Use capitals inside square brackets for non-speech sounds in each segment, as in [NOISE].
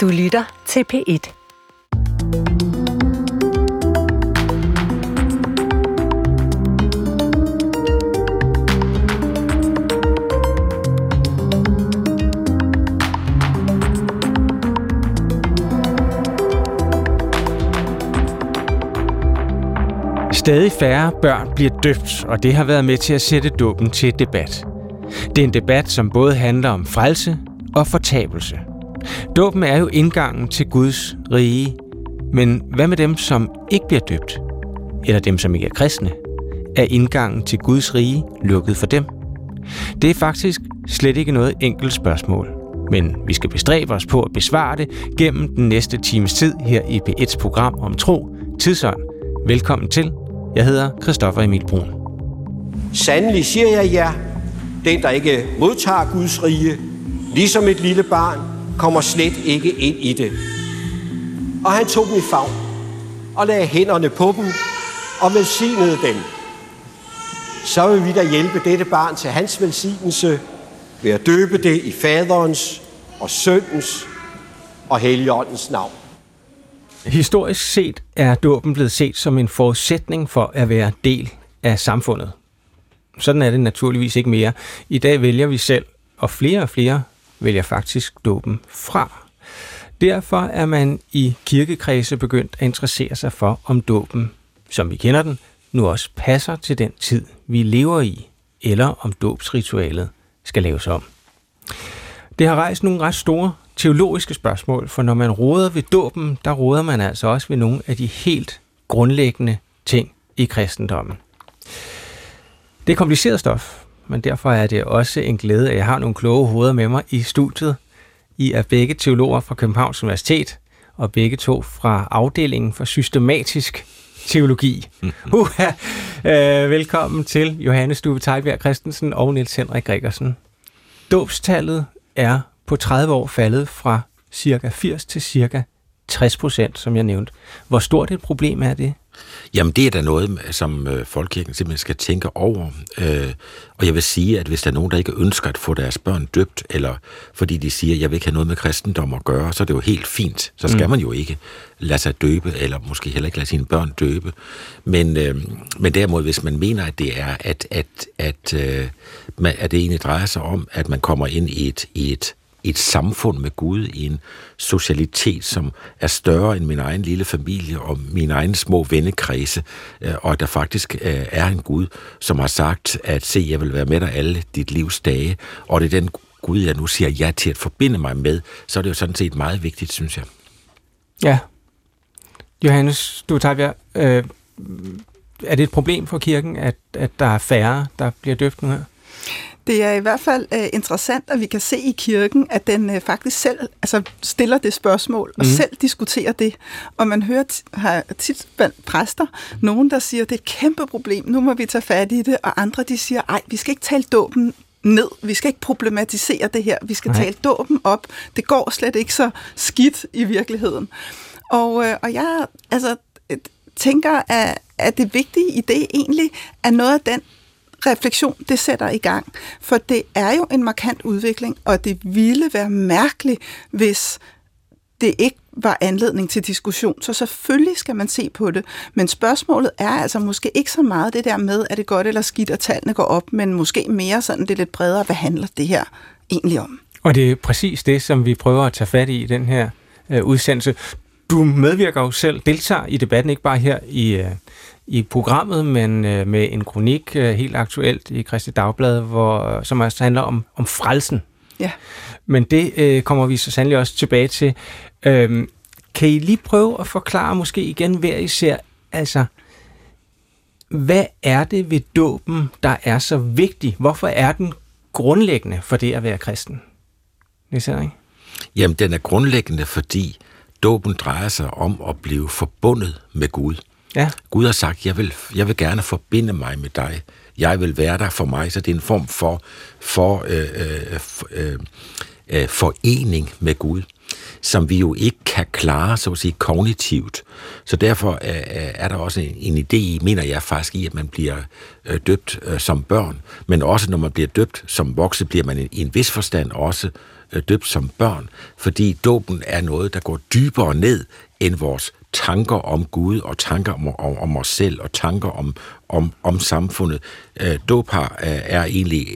Du lytter til P1. Stadig færre børn bliver døbt, og det har været med til at sætte dåben til debat. Det er en debat, som både handler om frelse og fortabelse. Dåben er jo indgangen til Guds rige, men hvad med dem, som ikke bliver døbt? Eller dem, som ikke er kristne? Er indgangen til Guds rige lukket for dem? Det er faktisk slet ikke noget enkelt spørgsmål, men vi skal bestræbe os på at besvare det gennem den næste times tid her i P1's program om tro, tidsånd. Velkommen til. Jeg hedder Christoffer Emil Brun. Sandelig siger jeg jer, den der ikke modtager Guds rige, ligesom et lille barn, kommer slet ikke ind i det. Og han tog dem i favn og lagde hænderne på dem og velsignede dem. Så vil vi da hjælpe dette barn til hans velsignelse ved at døbe det i faderens og søndens og helligåndens navn. Historisk set er dåben blevet set som en forudsætning for at være del af samfundet. Sådan er det naturligvis ikke mere. I dag vælger vi selv, og flere og flere vælger faktisk dåben fra. Derfor er man i kirkekredse begyndt at interessere sig for, om dåben, som vi kender den, nu også passer til den tid, vi lever i, eller om dåbsritualet skal laves om. Det har rejst nogle ret store teologiske spørgsmål, for når man råder ved dåben, der råder man altså også ved nogle af de helt grundlæggende ting i kristendommen. Det er kompliceret stof, men derfor er det også en glæde, at jeg har nogle kloge hoveder med mig i studiet. I er begge teologer fra Københavns Universitet, og begge to fra afdelingen for systematisk teologi. [LAUGHS] Uh, velkommen til Johannes Stube Tejbjerg Christensen og Niels Henrik Gregersen. Dåbstallet er på 30 år faldet fra cirka 80 til cirka 60 procent, som jeg nævnte. Hvor stort et problem er det? Jamen, det er da noget, som øh, Folkekirken simpelthen skal tænke over. Øh, og jeg vil sige, at hvis der er nogen, der ikke ønsker at få deres børn døbt, eller fordi de siger, at jeg vil ikke have noget med kristendom at gøre, så er det jo helt fint. Så skal mm. man jo ikke lade sig døbe, eller måske heller ikke lade sine børn døbe. Men, øh, men derimod, hvis man mener, at det er, at, at, at, øh, at det egentlig drejer sig om, at man kommer ind i et, i et et samfund med Gud, i en socialitet, som er større end min egen lille familie og mine egne små vennekredse, øh, og at der faktisk øh, er en Gud, som har sagt, at se, jeg vil være med dig alle dit livs dage, og det er den Gud, jeg nu siger ja til at forbinde mig med, så er det jo sådan set meget vigtigt, synes jeg. Ja. Johannes, du tager øh, er det et problem for kirken, at, at der er færre, der bliver døbt nu her? Det er i hvert fald uh, interessant, at vi kan se i kirken, at den uh, faktisk selv altså, stiller det spørgsmål og mm. selv diskuterer det. Og man hører har tit blandt præster nogen, der siger, det er et kæmpe problem, nu må vi tage fat i det, og andre de siger, ej, vi skal ikke tale dåben ned. Vi skal ikke problematisere det her. Vi skal Nej. tale dåben op. Det går slet ikke så skidt i virkeligheden. Og, øh, og jeg altså, tænker, at, at det vigtige i det egentlig er noget af den refleksion, det sætter i gang. For det er jo en markant udvikling, og det ville være mærkeligt, hvis det ikke var anledning til diskussion. Så selvfølgelig skal man se på det. Men spørgsmålet er altså måske ikke så meget det der med, er det godt eller skidt, at tallene går op, men måske mere sådan det lidt bredere, hvad handler det her egentlig om? Og det er præcis det, som vi prøver at tage fat i i den her øh, udsendelse. Du medvirker jo selv, deltager i debatten, ikke bare her i, øh, i programmet, men øh, med en kronik øh, helt aktuelt i Christi Dagblad, hvor, som også handler om, om frelsen. Ja. Men det øh, kommer vi så sandelig også tilbage til. Øhm, kan I lige prøve at forklare måske igen hver især, altså, hvad er det ved dåben, der er så vigtig? Hvorfor er den grundlæggende for det at være kristen? Det ser ikke? Jamen, den er grundlæggende, fordi dåben drejer sig om at blive forbundet med Gud. Ja. Gud har sagt, jeg vil, jeg vil gerne forbinde mig med dig. Jeg vil være der for mig, så det er en form for, for øh, øh, øh, øh, forening med Gud, som vi jo ikke kan klare, så at sige, kognitivt. Så derfor øh, øh, er der også en, en idé i, mener jeg faktisk i, at man bliver øh, døbt øh, som børn, men også når man bliver døbt som vokse, bliver man i, i en vis forstand også øh, døbt som børn, fordi dåben er noget, der går dybere ned end vores tanker om Gud og tanker om, om, om os selv og tanker om, om, om samfundet. Øh, dåb har, er egentlig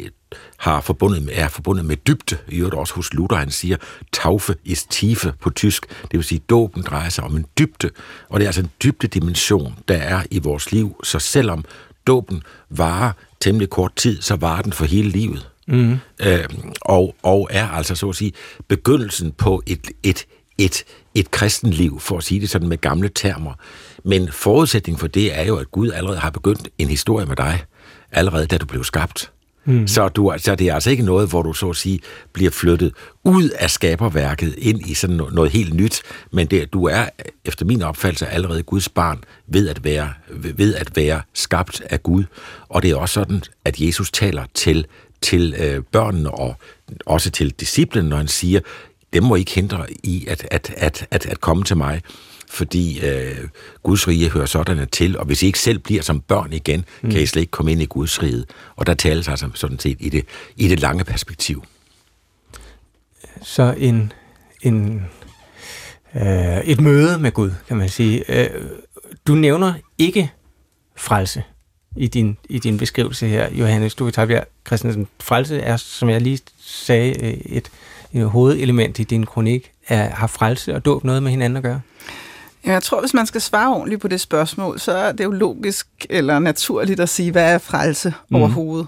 har forbundet med, er forbundet med dybde. I øvrigt også hos Luther, han siger, taufe is tiefe på tysk. Det vil sige, dåben drejer sig om en dybde, og det er altså en dybde dimension, der er i vores liv. Så selvom dåben varer temmelig kort tid, så varer den for hele livet. Mm. Øh, og, og er altså så at sige begyndelsen på et, et, et, et kristenliv, for at sige det sådan med gamle termer. Men forudsætningen for det er jo, at Gud allerede har begyndt en historie med dig, allerede da du blev skabt. Mm. Så, du, så det er altså ikke noget, hvor du så at sige bliver flyttet ud af skaberværket ind i sådan noget, noget helt nyt, men det, du er efter min opfattelse allerede Guds barn ved at være ved at være skabt af Gud, og det er også sådan, at Jesus taler til til øh, børnene og også til disciplen, når han siger, dem må ikke hindre i at, at, at, at, at komme til mig fordi øh, Guds rige hører sådan til, og hvis I ikke selv bliver som børn igen, mm. kan I slet ikke komme ind i Guds rige. Og der tales altså sådan set i det, i det lange perspektiv. Så en, en, øh, et møde med Gud, kan man sige. Øh, du nævner ikke frelse i din, i din beskrivelse her, Johannes Duvitabjerg Christensen. Frelse er, som jeg lige sagde, øh, et, et hovedelement i din kronik. Er, har frelse og dåb noget med hinanden at gøre? Jeg tror, hvis man skal svare ordentligt på det spørgsmål, så er det jo logisk eller naturligt at sige, hvad er frelse mm. overhovedet.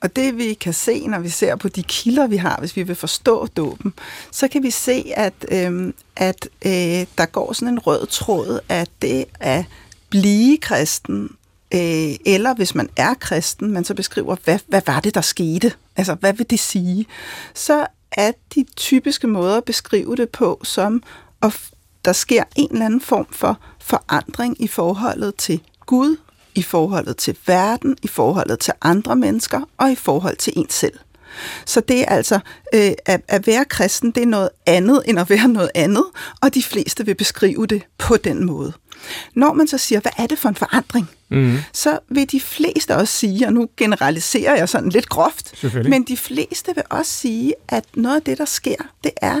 Og det vi kan se, når vi ser på de kilder, vi har, hvis vi vil forstå dåben, så kan vi se, at, øhm, at øh, der går sådan en rød tråd, at det at blive kristen, øh, eller hvis man er kristen, man så beskriver, hvad, hvad var det, der skete? Altså, hvad vil det sige? Så er de typiske måder at beskrive det på, som at der sker en eller anden form for forandring i forholdet til Gud, i forholdet til verden, i forholdet til andre mennesker og i forhold til en selv. Så det er altså, øh, at, at være kristen, det er noget andet end at være noget andet, og de fleste vil beskrive det på den måde. Når man så siger, hvad er det for en forandring, mm. så vil de fleste også sige, og nu generaliserer jeg sådan lidt groft, men de fleste vil også sige, at noget af det, der sker, det er,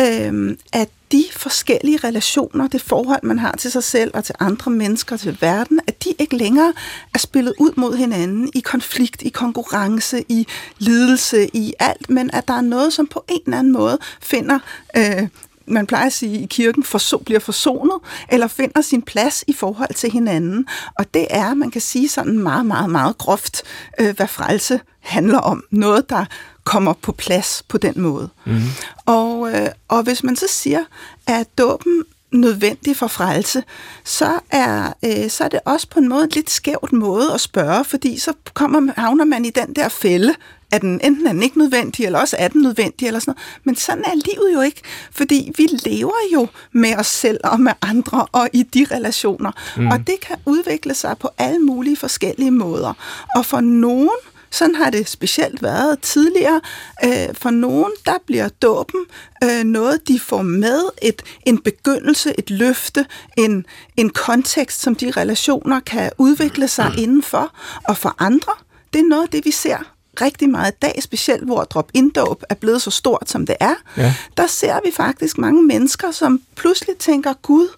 øh, at de forskellige relationer, det forhold, man har til sig selv og til andre mennesker, til verden, at de ikke længere er spillet ud mod hinanden i konflikt, i konkurrence, i lidelse, i alt, men at der er noget, som på en eller anden måde finder øh, man plejer at sige i kirken, forso, bliver forsonet, eller finder sin plads i forhold til hinanden. Og det er, man kan sige sådan meget, meget, meget groft, øh, hvad frelse handler om. Noget, der kommer på plads på den måde. Mm. Og, øh, og hvis man så siger, at dåben nødvendig for frelse, så er, øh, så er det også på en måde en lidt skævt måde at spørge, fordi så kommer, havner man i den der fælde, at den enten er den ikke nødvendig, eller også er den nødvendig, eller sådan noget. Men sådan er livet jo ikke, fordi vi lever jo med os selv og med andre og i de relationer. Mm. Og det kan udvikle sig på alle mulige forskellige måder. Og for nogen, sådan har det specielt været tidligere. Øh, for nogen, der bliver dåben øh, noget, de får med, et, en begyndelse, et løfte, en, en kontekst, som de relationer kan udvikle sig [CLEARS THROAT] indenfor. Og for andre, det er noget af det, vi ser rigtig meget i dag, specielt hvor drop-in-dåb er blevet så stort, som det er. Ja. Der ser vi faktisk mange mennesker, som pludselig tænker, Gud,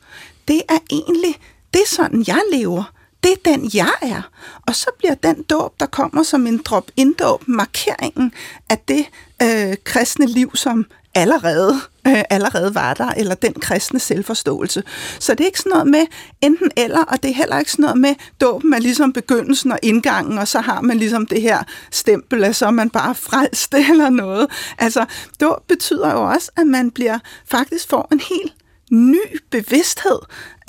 det er egentlig, det er sådan, jeg lever det er den, jeg er. Og så bliver den dåb, der kommer som en drop-in-dåb, markeringen af det øh, kristne liv, som allerede, [LAUGHS] øh, allerede var der, eller den kristne selvforståelse. Så det er ikke sådan noget med enten eller, og det er heller ikke sådan noget med, dåben er ligesom begyndelsen og indgangen, og så har man ligesom det her stempel, at så er man bare frelst [LAUGHS] eller noget. Altså, dåb betyder jo også, at man bliver faktisk får en helt ny bevidsthed.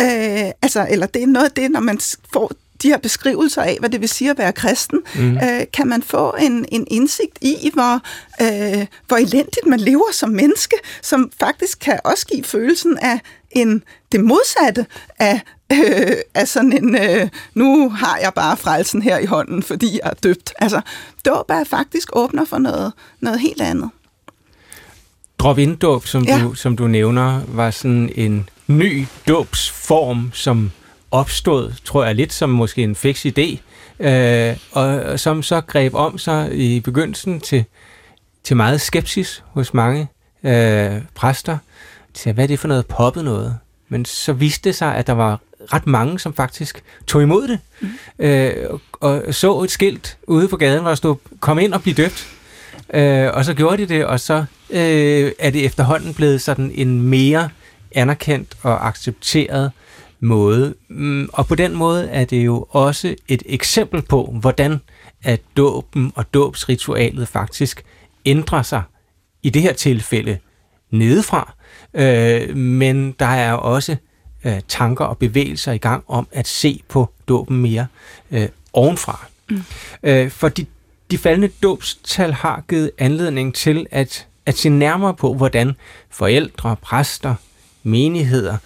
Øh, altså, eller det er noget af det, når man får de her beskrivelser af, hvad det vil sige at være kristen, mm. øh, kan man få en, en indsigt i, hvor, øh, hvor elendigt man lever som menneske, som faktisk kan også give følelsen af en, det modsatte af, øh, af sådan en, øh, nu har jeg bare frelsen her i hånden, fordi jeg er døbt. Altså, dåb er faktisk åbner for noget, noget helt andet. Drop-in-dåb, som, ja. du, som du nævner, var sådan en ny dåbsform, som opstod, tror jeg, lidt som måske en fix idé, øh, og som så greb om sig i begyndelsen til, til meget skepsis hos mange øh, præster. Sagde, hvad er det for noget poppet noget? Men så viste det sig, at der var ret mange, som faktisk tog imod det, mm. øh, og, og så et skilt ude på gaden, hvor der stod, kom ind og bliv døbt. Øh, og så gjorde de det, og så øh, er det efterhånden blevet sådan en mere anerkendt og accepteret måde. Mm, og på den måde er det jo også et eksempel på, hvordan at dåben og dåbsritualet faktisk ændrer sig, i det her tilfælde nedefra, øh, men der er også øh, tanker og bevægelser i gang om at se på dåben mere øh, ovenfra. Mm. Øh, for de, de faldende dåbstal har givet anledning til at, at se nærmere på, hvordan forældre, præster, menigheder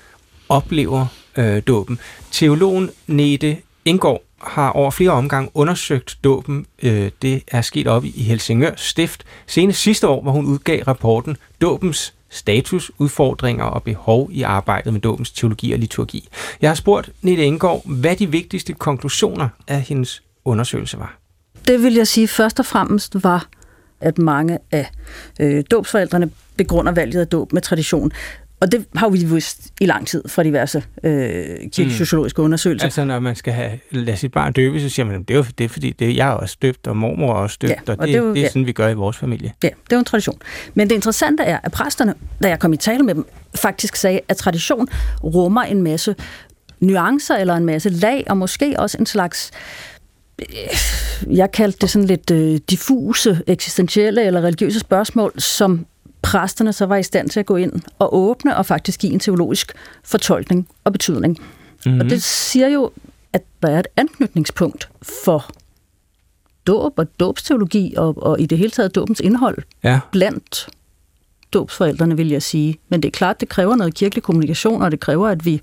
oplever øh, dåben. Teologen Nete Indgår har over flere omgange undersøgt dåben. Øh, det er sket op i Helsingør Stift. Senest sidste år, hvor hun udgav rapporten Dåbens status, udfordringer og behov i arbejdet med dåbens teologi og liturgi. Jeg har spurgt Nette Indgår, hvad de vigtigste konklusioner af hendes undersøgelse var. Det vil jeg sige først og fremmest var, at mange af øh, dåbsforældrene begrunder valget af dåb med tradition. Og det har vi vist i lang tid fra diverse øh, kirkesociologiske mm. undersøgelser. Altså når man skal have, lade sit barn døbe, så siger man, det er jo det er, fordi det, jeg er også døbt, og mormor er også døbt, ja, og, og det, det, er, jo, det er ja. sådan, vi gør i vores familie. Ja, det er en tradition. Men det interessante er, at præsterne, da jeg kom i tale med dem, faktisk sagde, at tradition rummer en masse nuancer eller en masse lag, og måske også en slags øh, jeg kaldte det sådan lidt øh, diffuse, eksistentielle eller religiøse spørgsmål, som præsterne så var i stand til at gå ind og åbne og faktisk give en teologisk fortolkning og betydning. Mm-hmm. Og det siger jo, at der er et anknytningspunkt for dåb og dåbsteologi og, og i det hele taget dåbens indhold ja. blandt dåbsforældrene, vil jeg sige. Men det er klart, det kræver noget kirkelig kommunikation, og det kræver, at vi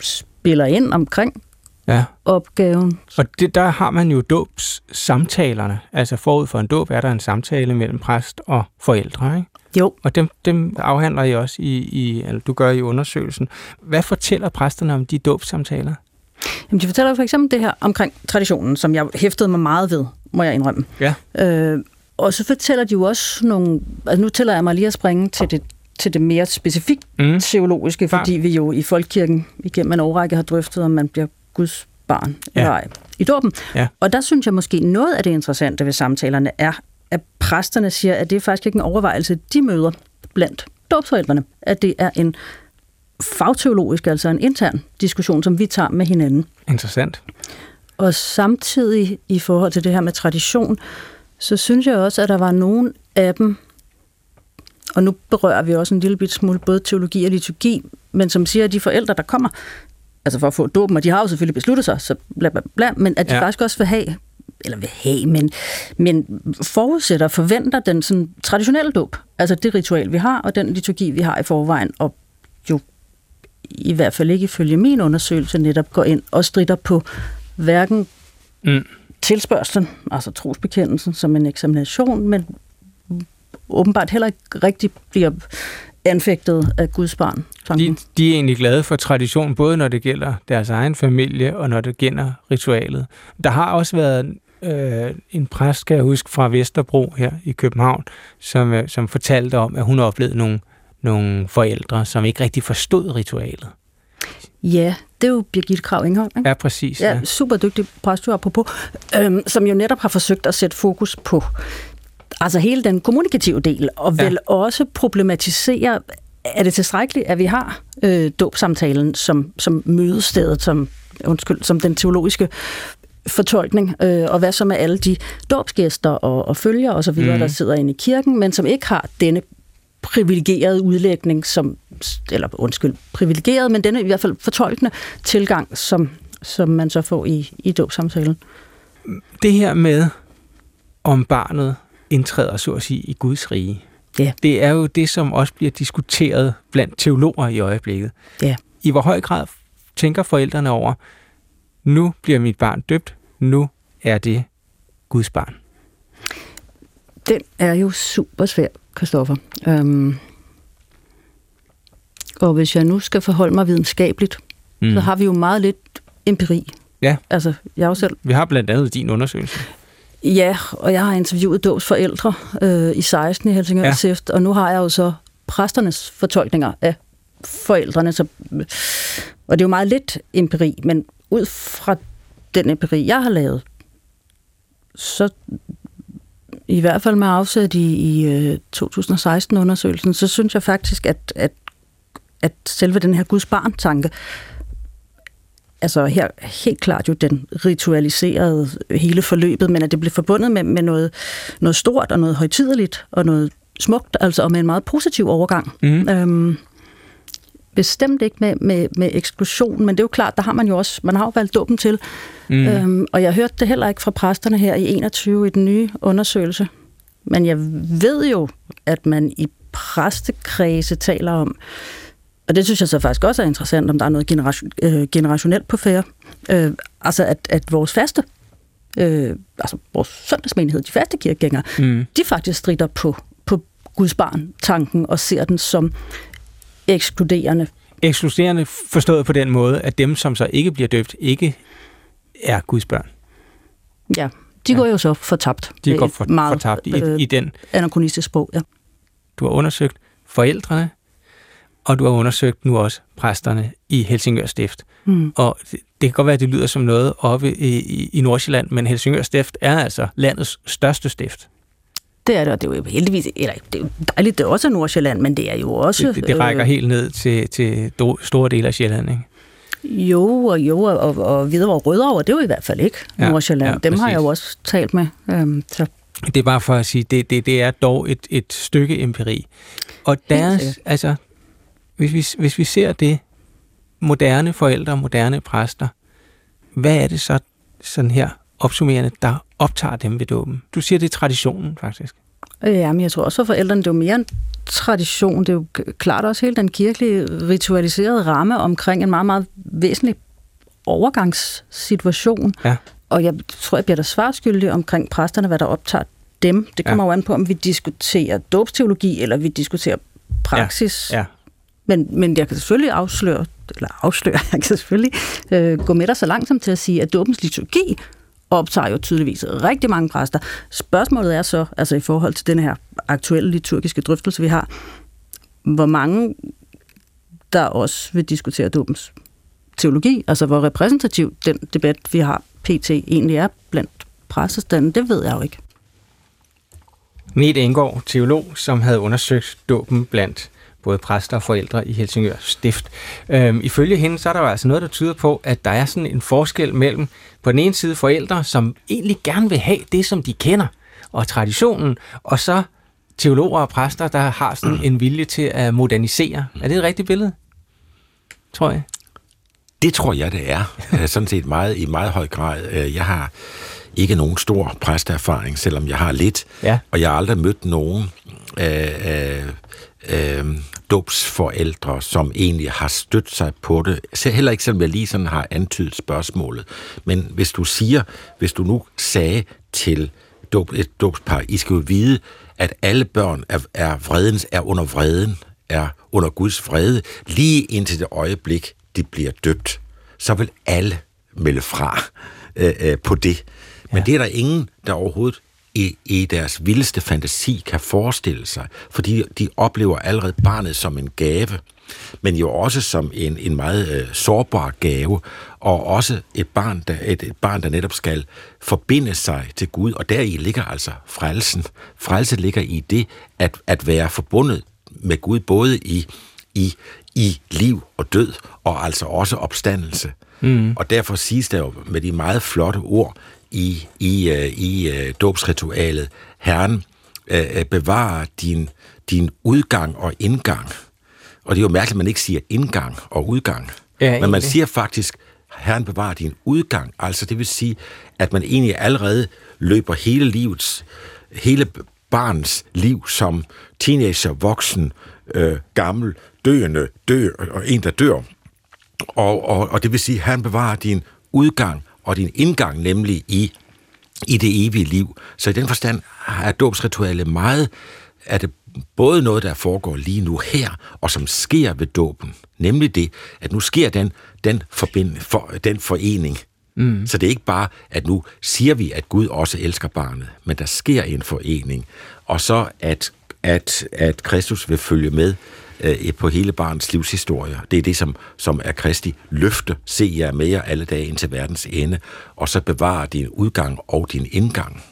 spiller ind omkring ja. opgaven. Og det, der har man jo dåbssamtalerne. Altså forud for en dåb er der en samtale mellem præst og forældre, ikke? Jo. Og dem, dem afhandler I også i, i eller du gør i undersøgelsen. Hvad fortæller præsterne om de dåbssamtaler? Jamen, de fortæller for eksempel det her omkring traditionen, som jeg hæftede mig meget ved, må jeg indrømme. Ja. Øh, og så fortæller de jo også nogle... Altså nu tæller jeg mig lige at springe til det, til det mere specifikt mm. teologiske, fordi vi jo i Folkekirken igennem en årrække har drøftet, om man bliver Guds barn ja. eller ej i dåben. Ja. Og der synes jeg måske, noget af det interessante ved samtalerne er, at præsterne siger, at det er faktisk ikke en overvejelse, de møder blandt dåbsforældrene. At det er en fagteologisk, altså en intern diskussion, som vi tager med hinanden. Interessant. Og samtidig i forhold til det her med tradition, så synes jeg også, at der var nogen af dem, og nu berører vi også en lille bit smule både teologi og liturgi, men som siger, at de forældre, der kommer altså for at få dåben, og de har jo selvfølgelig besluttet sig, så bla, bla, bla, men at de ja. faktisk også vil have, eller vil have, men, men forudsætter, forventer den sådan, traditionelle dåb, altså det ritual, vi har, og den liturgi, vi har i forvejen, og jo i hvert fald ikke ifølge min undersøgelse netop går ind og strider på hverken mm. tilspørgselen, altså trosbekendelsen som en eksamination, men åbenbart heller ikke rigtig bliver anfægtet af Guds barn. De, de er egentlig glade for tradition, både når det gælder deres egen familie, og når det gælder ritualet. Der har også været øh, en præst, skal jeg huske, fra Vesterbro her i København, som, øh, som fortalte om, at hun oplevede nogle, nogle forældre, som ikke rigtig forstod ritualet. Ja, det er jo Birgitte Krav Ingholm, ikke? Ja, præcis. Ja, ja. super dygtig præst, apropos, øhm, som jo netop har forsøgt at sætte fokus på altså hele den kommunikative del, og ja. vel også problematisere, er det tilstrækkeligt, at vi har øh, dåbsamtalen som, som mødestedet, som, undskyld, som den teologiske fortolkning, øh, og hvad så med alle de dåbsgæster og, og følgere osv., mm. der sidder inde i kirken, men som ikke har denne privilegerede udlægning, som, eller undskyld, privilegeret, men denne i hvert fald fortolkende tilgang, som, som man så får i, i dåbsamtalen. Det her med, om barnet indtræder, så at sige, i Guds rige. Ja. Det er jo det, som også bliver diskuteret blandt teologer i øjeblikket. Ja. I hvor høj grad tænker forældrene over, nu bliver mit barn døbt, nu er det Guds barn? Den er jo super svær, Kristoffer. Øhm, og hvis jeg nu skal forholde mig videnskabeligt, mm. så har vi jo meget lidt empiri. Ja. Altså, jeg jo selv... Vi har blandt andet din undersøgelse. Ja, og jeg har interviewet Dåbs forældre øh, i 16 i Helsingør ja. Og nu har jeg jo så præsternes fortolkninger af forældrene. Så, og det er jo meget lidt empiri, men ud fra den empiri, jeg har lavet, så i hvert fald med afsæt i, i 2016-undersøgelsen, øh, så synes jeg faktisk, at, at, at selve den her Guds barn-tanke, altså her helt klart jo den ritualiserede hele forløbet, men at det blev forbundet med, med noget, noget stort og noget højtideligt og noget smukt, altså og med en meget positiv overgang. Mm. Øhm, bestemt ikke med, med, med eksklusion, men det er jo klart, der har man jo også, man har jo valgt dåben til. Mm. Øhm, og jeg hørte det heller ikke fra præsterne her i 21 i den nye undersøgelse. Men jeg ved jo, at man i præstekredse taler om, og det synes jeg så faktisk også er interessant, om der er noget generation, øh, generationelt på færre. Øh, altså at, at vores faste, øh, altså vores søndagsmenighed, de faste kirkegængere, mm. de faktisk strider på, på Guds barn-tanken og ser den som ekskluderende. Ekskluderende forstået på den måde, at dem, som så ikke bliver døbt, ikke er Guds børn. Ja, de ja. går jo så fortabt. De går for, meget, fortabt i, øh, i den. Anachronistisk sprog, ja. Du har undersøgt forældrene, og du har undersøgt nu også præsterne i Helsingør Stift. Mm. Og det, det kan godt være, at det lyder som noget oppe i, i, i Nordsjælland, men Helsingør Stift er altså landets største stift. Det er det, og det er jo heldigvis, eller det er jo dejligt, det er også Nordsjælland, men det er jo også... Det, det rækker øh, helt ned til, til store dele af Sjælland, ikke? Jo, og jo, og, og Hvidovre og Rødovre, det er jo i hvert fald ikke ja, Nordsjælland. Ja, Dem præcis. har jeg jo også talt med. Øhm, så. Det er bare for at sige, det, det, det er dog et, et stykke empiri. Og deres, altså, hvis vi, hvis vi ser det, moderne forældre, moderne præster, hvad er det så sådan her opsummerende, der optager dem ved dåben? Du siger, det er traditionen, faktisk. Ja, men jeg tror også for forældrene, det er jo mere en tradition. Det er jo klart også hele den kirkelige ritualiserede ramme omkring en meget, meget væsentlig overgangssituation. Ja. Og jeg tror, jeg bliver der svarskyldig omkring præsterne, hvad der optager dem. Det kommer ja. jo an på, om vi diskuterer dåbsteologi, eller vi diskuterer praksis. Ja. Ja. Men, men jeg kan selvfølgelig afsløre, eller afsløre, [LAUGHS] jeg kan selvfølgelig øh, gå med dig så langt som til at sige, at dåbens liturgi optager jo tydeligvis rigtig mange præster. Spørgsmålet er så, altså i forhold til den her aktuelle liturgiske drøftelse, vi har, hvor mange der også vil diskutere dåbens teologi, altså hvor repræsentativ den debat, vi har pt. egentlig er blandt præstestanden, det ved jeg jo ikke. Nete Engård, teolog, som havde undersøgt dåben blandt både præster og forældre i Helsingør Stift. Øhm, ifølge hende, så er der jo altså noget, der tyder på, at der er sådan en forskel mellem på den ene side forældre, som egentlig gerne vil have det, som de kender, og traditionen, og så teologer og præster, der har sådan en vilje til at modernisere. Er det et rigtigt billede? Tror jeg. Det tror jeg, det er. Sådan set meget, i meget høj grad. Øh, jeg har ikke nogen stor præsterfaring, selvom jeg har lidt. Ja. Og jeg har aldrig mødt nogen øh, øh, øh, dåbsforældre, som egentlig har stødt sig på det. Så heller ikke, selvom jeg lige sådan har antydet spørgsmålet. Men hvis du siger, hvis du nu sagde til dåb, et dåbspar, I skal jo vide, at alle børn er, er, vredens, er under vreden, er under Guds vrede, lige indtil det øjeblik, de bliver døbt. Så vil alle melde fra øh, øh, på det. Men ja. det er der ingen, der overhovedet i, i deres vildeste fantasi kan forestille sig, fordi de oplever allerede barnet som en gave, men jo også som en, en meget øh, sårbar gave, og også et barn, der, et, et barn, der netop skal forbinde sig til Gud, og deri ligger altså frelsen. Frelse ligger i det at, at være forbundet med Gud, både i, i, i liv og død, og altså også opstandelse. Mm. Og derfor siges der jo med de meget flotte ord, i, i, uh, i uh, dåbsritualet. Herren uh, bevarer din, din udgang og indgang. Og det er jo mærkeligt, at man ikke siger indgang og udgang. Ja, Men man siger faktisk, Herren bevarer din udgang. Altså det vil sige, at man egentlig allerede løber hele livets, hele barns liv som teenager, voksen, øh, gammel, døende, dør, og en, der dør. Og, og, og det vil sige, at han bevarer din udgang og din indgang nemlig i, i det evige liv. Så i den forstand er dåbsritualet meget, er det både noget, der foregår lige nu her, og som sker ved dåben. Nemlig det, at nu sker den, den, forbind, for, den forening Mm. Så det er ikke bare, at nu siger vi, at Gud også elsker barnet, men der sker en forening, og så at, at, at Kristus vil følge med øh, på hele barnets livshistorie. Det er det, som, som er Kristi løfte. Se jer med jer alle dage ind til verdens ende, og så bevare din udgang og din indgang.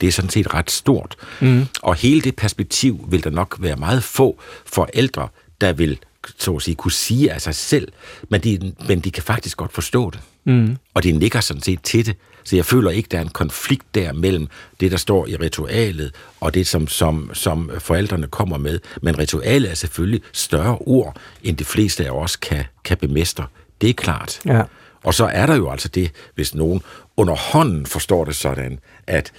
Det er sådan set ret stort. Mm. Og hele det perspektiv vil der nok være meget få forældre, der vil så at sige, kunne sige af sig selv, men de, men de kan faktisk godt forstå det. Mm. Og de nikker sådan set til det. Så jeg føler ikke, der er en konflikt der mellem det, der står i ritualet, og det, som, som, som forældrene kommer med. Men ritualet er selvfølgelig større ord, end de fleste af os kan, kan bemestre. Det er klart. Ja. Og så er der jo altså det, hvis nogen under hånden forstår det sådan, at,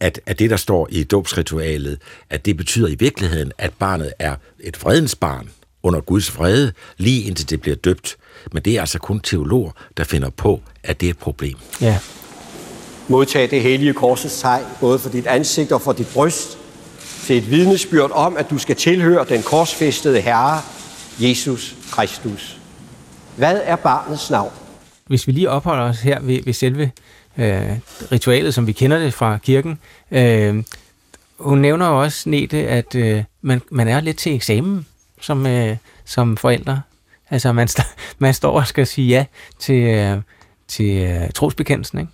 at, at det, der står i dåbsritualet, at det betyder i virkeligheden, at barnet er et fredens barn under Guds vrede, lige indtil det bliver døbt. Men det er altså kun teologer, der finder på, at det er et problem. Ja. Modtag det hellige korsets tegn, både for dit ansigt og for dit bryst, til et vidnesbyrd om, at du skal tilhøre den korsfæstede Herre, Jesus Kristus. Hvad er barnets navn? Hvis vi lige opholder os her ved, ved selve øh, ritualet, som vi kender det fra kirken, øh, hun nævner jo også, Nete, at øh, man, man er lidt til eksamen som, øh, som forældre. Altså, man, st- [LAUGHS] man står og skal sige ja til, øh, til øh, trosbekendelsen, ikke?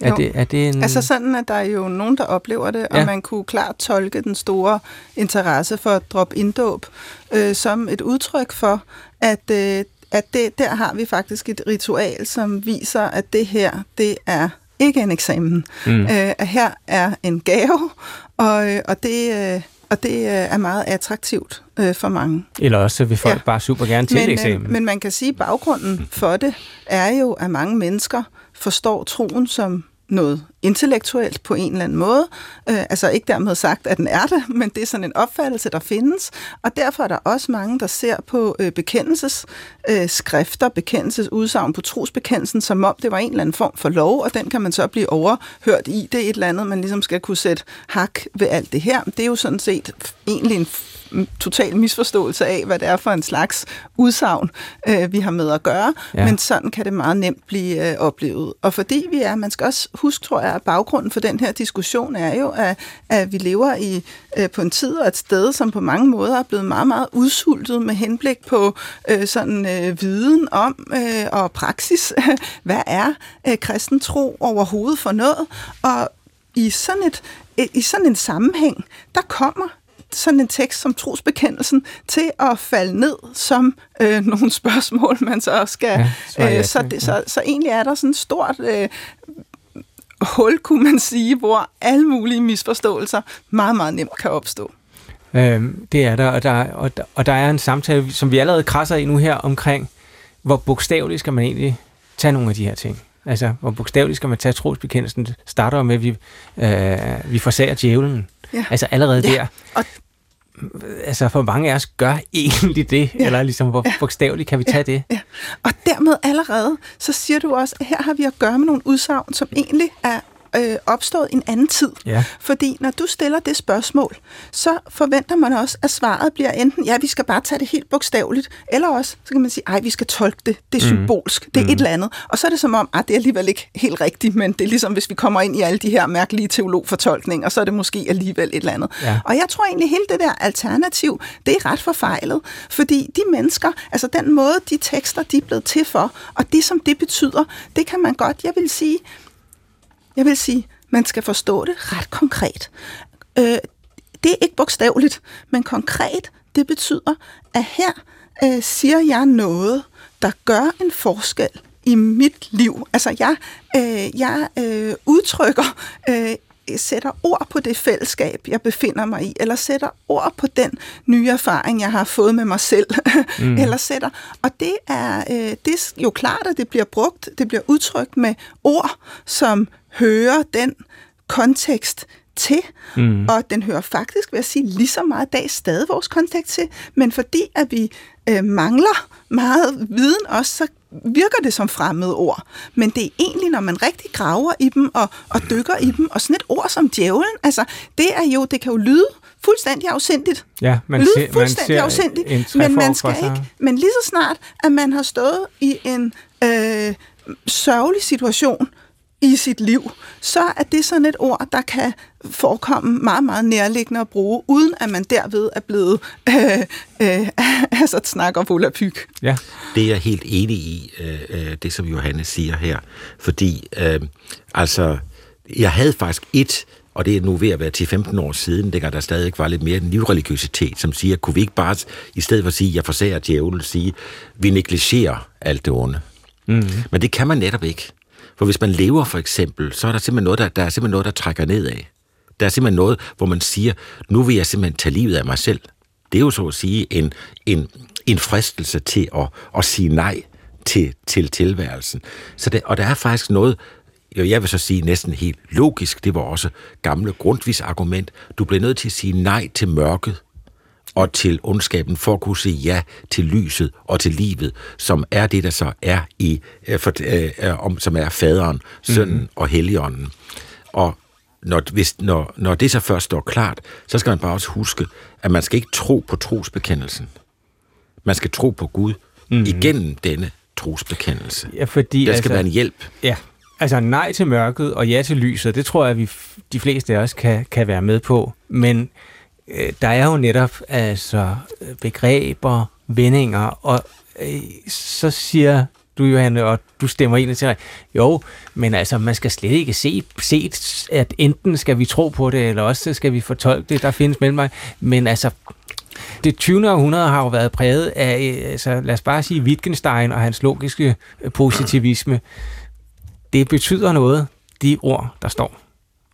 Er det, er det en... Altså sådan, at der er jo nogen, der oplever det, og ja. man kunne klart tolke den store interesse for drop inddåb øh, som et udtryk for, at, øh, at det, der har vi faktisk et ritual, som viser, at det her, det er ikke en eksamen. Mm. Øh, at her er en gave, og, øh, og det... Øh, og det øh, er meget attraktivt øh, for mange. Eller også vil folk ja. bare super gerne til men, eksamen. Øh, men man kan sige, at baggrunden for det er jo, at mange mennesker forstår troen som noget intellektuelt på en eller anden måde. Øh, altså ikke dermed sagt, at den er det, [LAUGHS] men det er sådan en opfattelse, der findes. Og derfor er der også mange, der ser på øh, bekendelses øh, bekendelseudsagn på trosbekendelsen, som om det var en eller anden form for lov, og den kan man så blive overhørt i. Det er et eller andet, man ligesom skal kunne sætte hak ved alt det her. Det er jo sådan set egentlig en total misforståelse af, hvad det er for en slags udsagn, øh, vi har med at gøre, ja. men sådan kan det meget nemt blive øh, oplevet. Og fordi vi er, man skal også huske, tror jeg, at baggrunden for den her diskussion er jo, at, at vi lever i øh, på en tid og et sted, som på mange måder er blevet meget, meget udsultet med henblik på øh, sådan øh, viden om øh, og praksis. [LAUGHS] hvad er øh, kristen tro overhovedet for noget? Og i sådan, et, i sådan en sammenhæng, der kommer sådan en tekst som trosbekendelsen til at falde ned som øh, [LAUGHS] nogle spørgsmål, man så skal... Ja, øh, så, det, så, så egentlig er der sådan et stort øh, hul, kunne man sige, hvor alle mulige misforståelser meget, meget nemt kan opstå. Øhm, det er der og, der, og der, og der er en samtale, som vi allerede krasser i nu her, omkring, hvor bogstaveligt skal man egentlig tage nogle af de her ting. Altså, hvor bogstaveligt skal man tage trosbekendelsen? Starter med, at vi, øh, vi forsager djævlen. Ja. Altså allerede ja. der. Og altså for mange af os gør egentlig det, ja. eller ligesom hvor ja. bogstaveligt kan vi tage ja. det? Ja. Og dermed allerede, så siger du også, at her har vi at gøre med nogle udsagn, som egentlig er øh, opstået en anden tid. Ja. Fordi når du stiller det spørgsmål, så forventer man også, at svaret bliver enten, ja, vi skal bare tage det helt bogstaveligt, eller også, så kan man sige, ej, vi skal tolke det, det er mm. symbolsk, det er mm. et eller andet. Og så er det som om, at det er alligevel ikke helt rigtigt, men det er ligesom, hvis vi kommer ind i alle de her mærkelige teologfortolkninger, så er det måske alligevel et eller andet. Ja. Og jeg tror egentlig, hele det der alternativ, det er ret forfejlet, fordi de mennesker, altså den måde, de tekster, de er blevet til for, og det, som det betyder, det kan man godt, jeg vil sige, jeg vil sige, man skal forstå det ret konkret. Øh, det er ikke bogstaveligt, men konkret, det betyder, at her øh, siger jeg noget, der gør en forskel i mit liv. Altså, jeg, øh, jeg øh, udtrykker, øh, sætter ord på det fællesskab, jeg befinder mig i, eller sætter ord på den nye erfaring, jeg har fået med mig selv, [LAUGHS] mm. eller sætter. Og det er, øh, det er jo klart, at det bliver brugt, det bliver udtrykt med ord, som hører den kontekst til, mm. og den hører faktisk, vil jeg sige, lige så meget dag stadig vores kontekst til, men fordi at vi øh, mangler meget viden også, så virker det som fremmede ord. Men det er egentlig, når man rigtig graver i dem og, og dykker i dem, og sådan et ord som djævlen, altså, det er jo, det kan jo lyde fuldstændig afsindigt. Ja, man lyde ser, fuldstændig man ser afsindigt, men man skal ikke, men lige så snart, at man har stået i en øh, sørgelig situation i sit liv, så er det sådan et ord, der kan forekomme meget, meget nærliggende at bruge, uden at man derved er blevet [LAUGHS] øh, øh, [LAUGHS] altså snakker volapyk. Ja. Det er jeg helt enig i, øh, øh, det som Johanne siger her. Fordi, øh, altså, jeg havde faktisk et og det er nu ved at være til 15 år siden, dengang der stadig var lidt mere livreligiøsitet, som siger, kunne vi ikke bare, i stedet for at sige, jeg forsager djævlen, sige, vi negligerer alt det onde. Mm. Men det kan man netop ikke. For hvis man lever for eksempel, så er der simpelthen noget, der, der, er simpelthen noget, der trækker nedad. Der er simpelthen noget, hvor man siger, nu vil jeg simpelthen tage livet af mig selv. Det er jo så at sige en, en, en fristelse til at, at sige nej til, til tilværelsen. Så det, og der er faktisk noget, jeg vil så sige næsten helt logisk, det var også gamle grundvis argument. Du bliver nødt til at sige nej til mørket og til ondskaben for at kunne sige ja til lyset og til livet, som er det, der så er i, øh, for, øh, om, som er faderen, sønnen mm. og helligånden. Og når, hvis, når, når det så først står klart, så skal man bare også huske, at man skal ikke tro på trosbekendelsen. Man skal tro på Gud mm. igennem denne trosbekendelse. Ja, fordi, der skal altså, være en hjælp. Ja, altså nej til mørket og ja til lyset, det tror jeg, at vi, de fleste af os kan, kan være med på. Men øh, der er jo netop altså begreber, vendinger, og øh, så siger du, Johanne, og du stemmer ind og siger, jo, men altså, man skal slet ikke se, se, at enten skal vi tro på det, eller også skal vi fortolke det, der findes mellem mig. Men altså, det 20. århundrede har jo været præget af, altså, lad os bare sige, Wittgenstein og hans logiske positivisme. Det betyder noget, de ord, der står.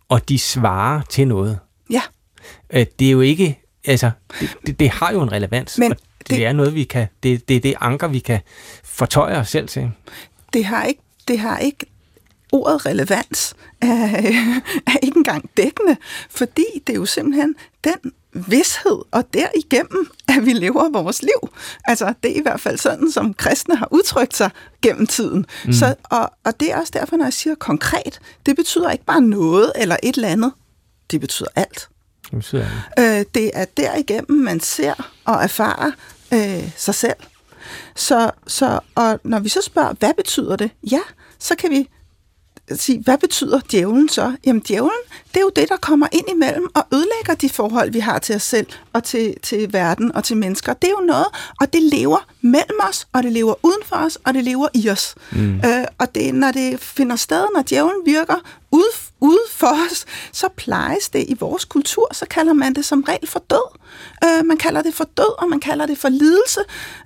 Og de svarer til noget. Ja. Øh, det er jo ikke, altså, det, det, det har jo en relevans. Men det, det er noget, vi kan, det, det er det anker, vi kan fortøje os selv til. Det har ikke, det har ikke ordet relevans er, [LAUGHS] er ikke engang dækkende, fordi det er jo simpelthen den vidshed, og derigennem, at vi lever vores liv. Altså, det er i hvert fald sådan, som kristne har udtrykt sig gennem tiden. Mm. Så, og, og det er også derfor, når jeg siger konkret, det betyder ikke bare noget eller et eller andet. Det betyder alt. Alt. Øh, det er derigennem, man ser og erfarer øh, sig selv. Så, så, og når vi så spørger, hvad betyder det? Ja, så kan vi sige, hvad betyder djævlen så? Jamen djævlen, det er jo det, der kommer ind imellem og ødelægger de forhold, vi har til os selv og til, til verden og til mennesker. Det er jo noget, og det lever mellem os, og det lever uden for os, og det lever i os. Mm. Øh, og det, når det finder sted, når djævlen virker ude, ude for os, så plejes det i vores kultur, så kalder man det som regel for død. Øh, man kalder det for død, og man kalder det for lidelse.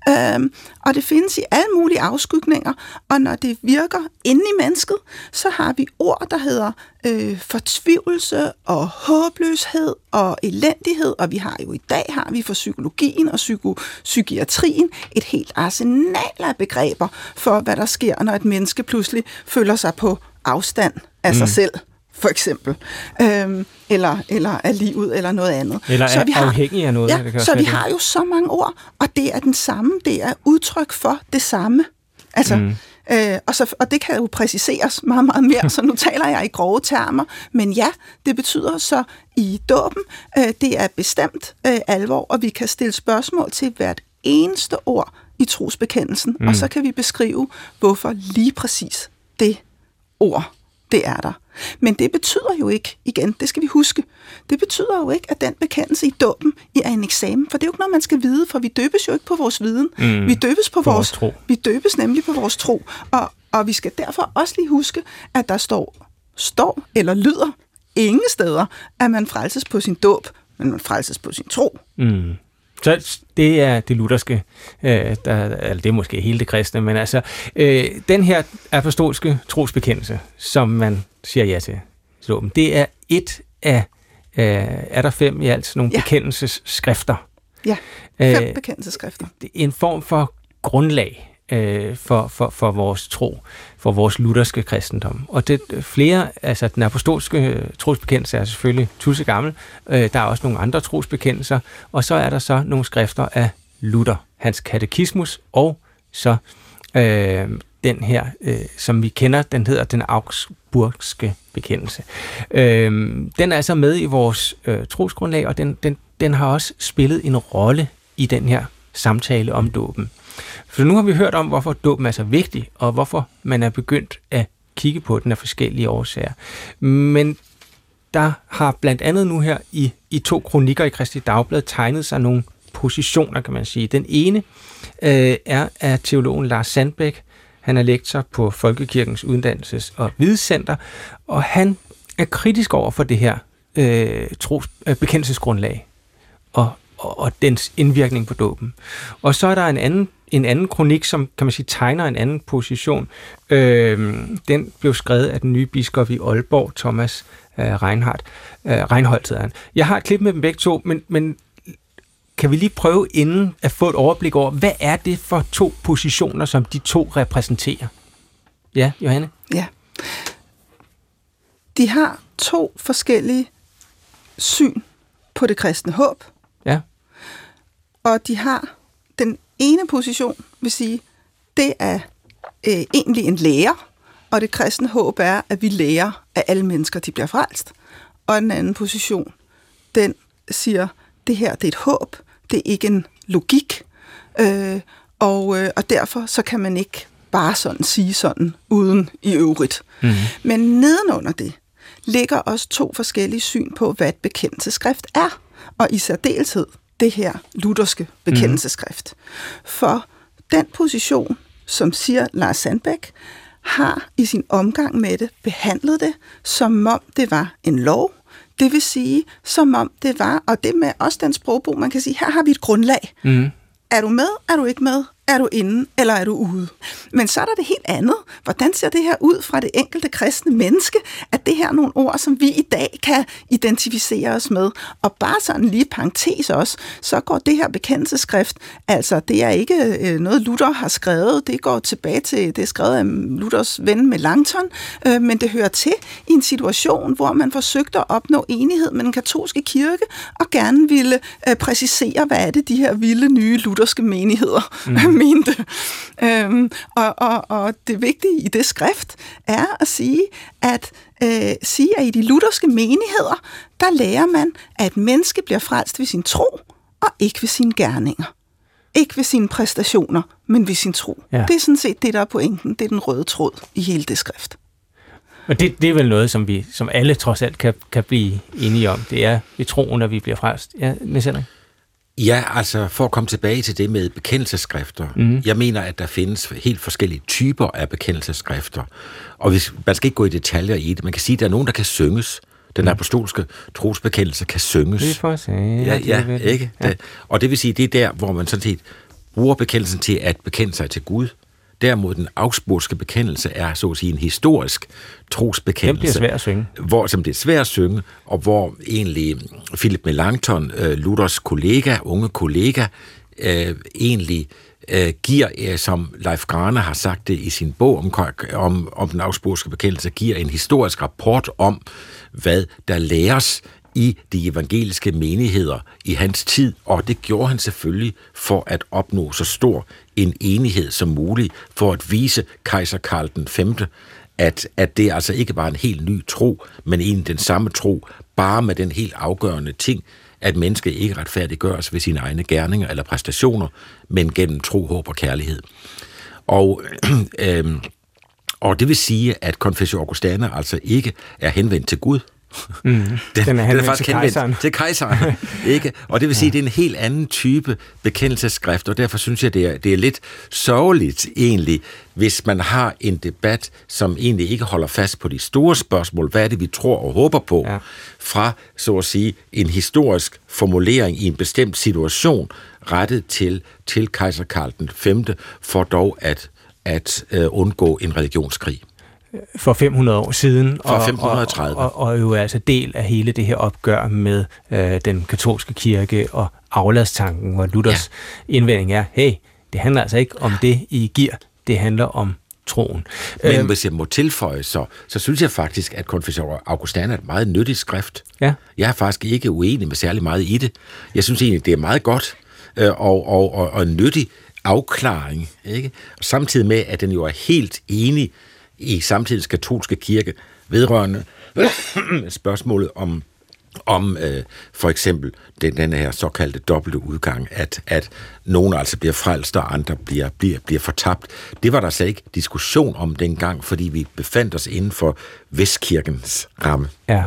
Øh, og det findes i alle mulige afskygninger. Og når det virker inde i mennesket, så har vi ord, der hedder øh, fortvivlelse og håbløshed og elendighed. Og vi har jo i dag, har vi for psykologien og psyko, psykiatrien, et helt arsenal af begreber for, hvad der sker, når et menneske pludselig føler sig på afstand af mm. sig selv for eksempel, øhm, eller, eller af livet, eller noget andet. Eller så vi har, afhængig af noget. Ja, det kan så vi det. har jo så mange ord, og det er den samme, det er udtryk for det samme. Altså, mm. øh, og, så, og det kan jo præciseres meget, meget mere, så nu taler jeg i grove termer, men ja, det betyder så i dåben, øh, det er bestemt øh, alvor, og vi kan stille spørgsmål til hvert eneste ord i trosbekendelsen, mm. og så kan vi beskrive, hvorfor lige præcis det ord, det er der. Men det betyder jo ikke, igen, det skal vi huske, det betyder jo ikke, at den bekendelse i dåben er en eksamen, for det er jo ikke noget, man skal vide, for vi døbes jo ikke på vores viden. Mm, vi døbes på, på vores, vores tro. Vi døbes nemlig på vores tro. Og, og vi skal derfor også lige huske, at der står, står eller lyder ingen steder, at man frelses på sin dåb, men man frelses på sin tro. Mm. Så det er det lutherske, øh, der, eller det er måske hele det kristne, men altså, øh, den her apostolske trosbekendelse, som man siger ja til, det er et af, øh, er der fem i alt, nogle ja. bekendelsesskrifter. Ja, fem øh, bekendelsesskrifter. En form for grundlag øh, for, for, for vores tro, for vores lutherske kristendom. Og det flere, altså den apostolske øh, trosbekendelse er selvfølgelig tusse gammel, øh, der er også nogle andre trosbekendelser, og så er der så nogle skrifter af Luther, hans katekismus, og så øh, den her, øh, som vi kender, den hedder den augsburgske bekendelse. Øh, den er altså med i vores øh, trosgrundlag, og den, den, den har også spillet en rolle i den her samtale om dåben. For nu har vi hørt om, hvorfor dåben er så vigtig, og hvorfor man er begyndt at kigge på den af forskellige årsager. Men der har blandt andet nu her i, i to kronikker i Kristi Dagblad tegnet sig nogle positioner, kan man sige. Den ene øh, er af teologen Lars Sandbæk. Han er lektor på Folkekirkens Uddannelses- og Videnscenter, og han er kritisk over for det her øh, tros, øh, bekendelsesgrundlag og, og, og dens indvirkning på dåben. Og så er der en anden en anden kronik, som kan man sige tegner en anden position. Øh, den blev skrevet af den nye biskop i Aalborg, Thomas øh, Reinhardt. Øh, Reinholdt hedder han. Jeg har et klip med dem begge to, men, men kan vi lige prøve inden at få et overblik over, hvad er det for to positioner, som de to repræsenterer? Ja, Johanne? Ja. De har to forskellige syn på det kristne håb. Ja. Og de har den ene position, vil sige, det er øh, egentlig en lærer, og det kristne håb er, at vi lærer, at alle mennesker de bliver frelst. Og den anden position, den siger, det her det er et håb, det er ikke en logik, øh, og, øh, og derfor så kan man ikke bare sådan sige sådan, uden i øvrigt. Mm. Men nedenunder det ligger også to forskellige syn på, hvad et bekendelseskrift er, og i særdeleshed det her lutherske bekendelseskrift. Mm. For den position, som siger Lars Sandbæk, har i sin omgang med det behandlet det, som om det var en lov, det vil sige, som om det var, og det med også den sprogbrug, man kan sige, her har vi et grundlag. Mm. Er du med? Er du ikke med? Er du inde, eller er du ude? Men så er der det helt andet. Hvordan ser det her ud fra det enkelte kristne menneske? At det her er nogle ord, som vi i dag kan identificere os med? Og bare sådan lige parentes også, så går det her bekendelseskrift, altså det er ikke øh, noget Luther har skrevet, det går tilbage til, det er skrevet af Luthers ven med Langton, øh, men det hører til i en situation, hvor man forsøgte at opnå enighed med den katolske kirke, og gerne ville øh, præcisere, hvad er det de her vilde nye lutherske menigheder [LAUGHS] mm [LAUGHS] mente. Øhm, og, og, og det vigtige i det skrift er at sige, at øh, sige, at i de lutherske menigheder, der lærer man, at et menneske bliver frelst ved sin tro, og ikke ved sine gerninger. Ikke ved sine præstationer, men ved sin tro. Ja. Det er sådan set det, der er pointen. Det er den røde tråd i hele det skrift. Og det, det er vel noget, som vi som alle trods alt kan, kan blive enige om. Det er ved troen, at vi bliver frelst. Ja, Niels Henrik? Ja, altså for at komme tilbage til det med bekendelseskrifter. Mm. Jeg mener, at der findes helt forskellige typer af bekendelseskrifter. Og hvis, man skal ikke gå i detaljer i det. Man kan sige, at der er nogen, der kan synges. Den mm. apostolske trosbekendelse kan synges. Det er for at sige. Ja, ja, ja ikke? Ja. Og det vil sige, det er der, hvor man sådan set bruger bekendelsen til at bekende sig til Gud. Derimod den augsburgske bekendelse er så at sige en historisk trosbekendelse. Den bliver svær at synge. Hvor, som det er svært at synge, og hvor egentlig Philip Melanchthon, øh, Luthers kollega, unge kollega, øh, egentlig øh, giver, øh, som Leif Grane har sagt det i sin bog om, om, om den augsburgske bekendelse, giver en historisk rapport om, hvad der læres i de evangeliske menigheder i hans tid, og det gjorde han selvfølgelig for at opnå så stor en enighed som muligt, for at vise kejser Karl den 5., at, at det altså ikke var en helt ny tro, men en den samme tro, bare med den helt afgørende ting, at mennesket ikke retfærdiggøres ved sine egne gerninger eller præstationer, men gennem tro, håb og kærlighed. Og, [CLEARS THROAT] øh, og det vil sige, at Confessio Augustana altså ikke er henvendt til Gud, Mm. Den, den er, den er faktisk til kejseren. til kejseren. ikke? Og det vil sige, ja. det er en helt anden type bekendelsesskrift, og derfor synes jeg, det er, det er lidt sørgeligt egentlig, hvis man har en debat, som egentlig ikke holder fast på de store spørgsmål, hvad er det, vi tror og håber på, ja. fra, så at sige, en historisk formulering i en bestemt situation, rettet til, til kejser Karl den 5., for dog at, at uh, undgå en religionskrig for 500 år siden. For 1530. Og, og, og, og jo altså del af hele det her opgør med øh, den katolske kirke og afladstanken, hvor Luthers ja. indvending er, hey, det handler altså ikke om det, I giver, det handler om troen. Men øh, hvis jeg må tilføje, så, så synes jeg faktisk, at Confessor Augustana er et meget nyttigt skrift. Ja. Jeg er faktisk ikke uenig med særlig meget i det. Jeg synes egentlig, det er meget godt øh, og, og, og, og nyttig afklaring. Ikke? Og samtidig med, at den jo er helt enig i samtidens katolske kirke vedrørende [COUGHS] spørgsmålet om om øh, for eksempel den, den her såkaldte dobbelte udgang, at, at nogen altså bliver frelst, og andre bliver, bliver, bliver fortabt. Det var der slet ikke diskussion om dengang, fordi vi befandt os inden for Vestkirkens ramme. Ja.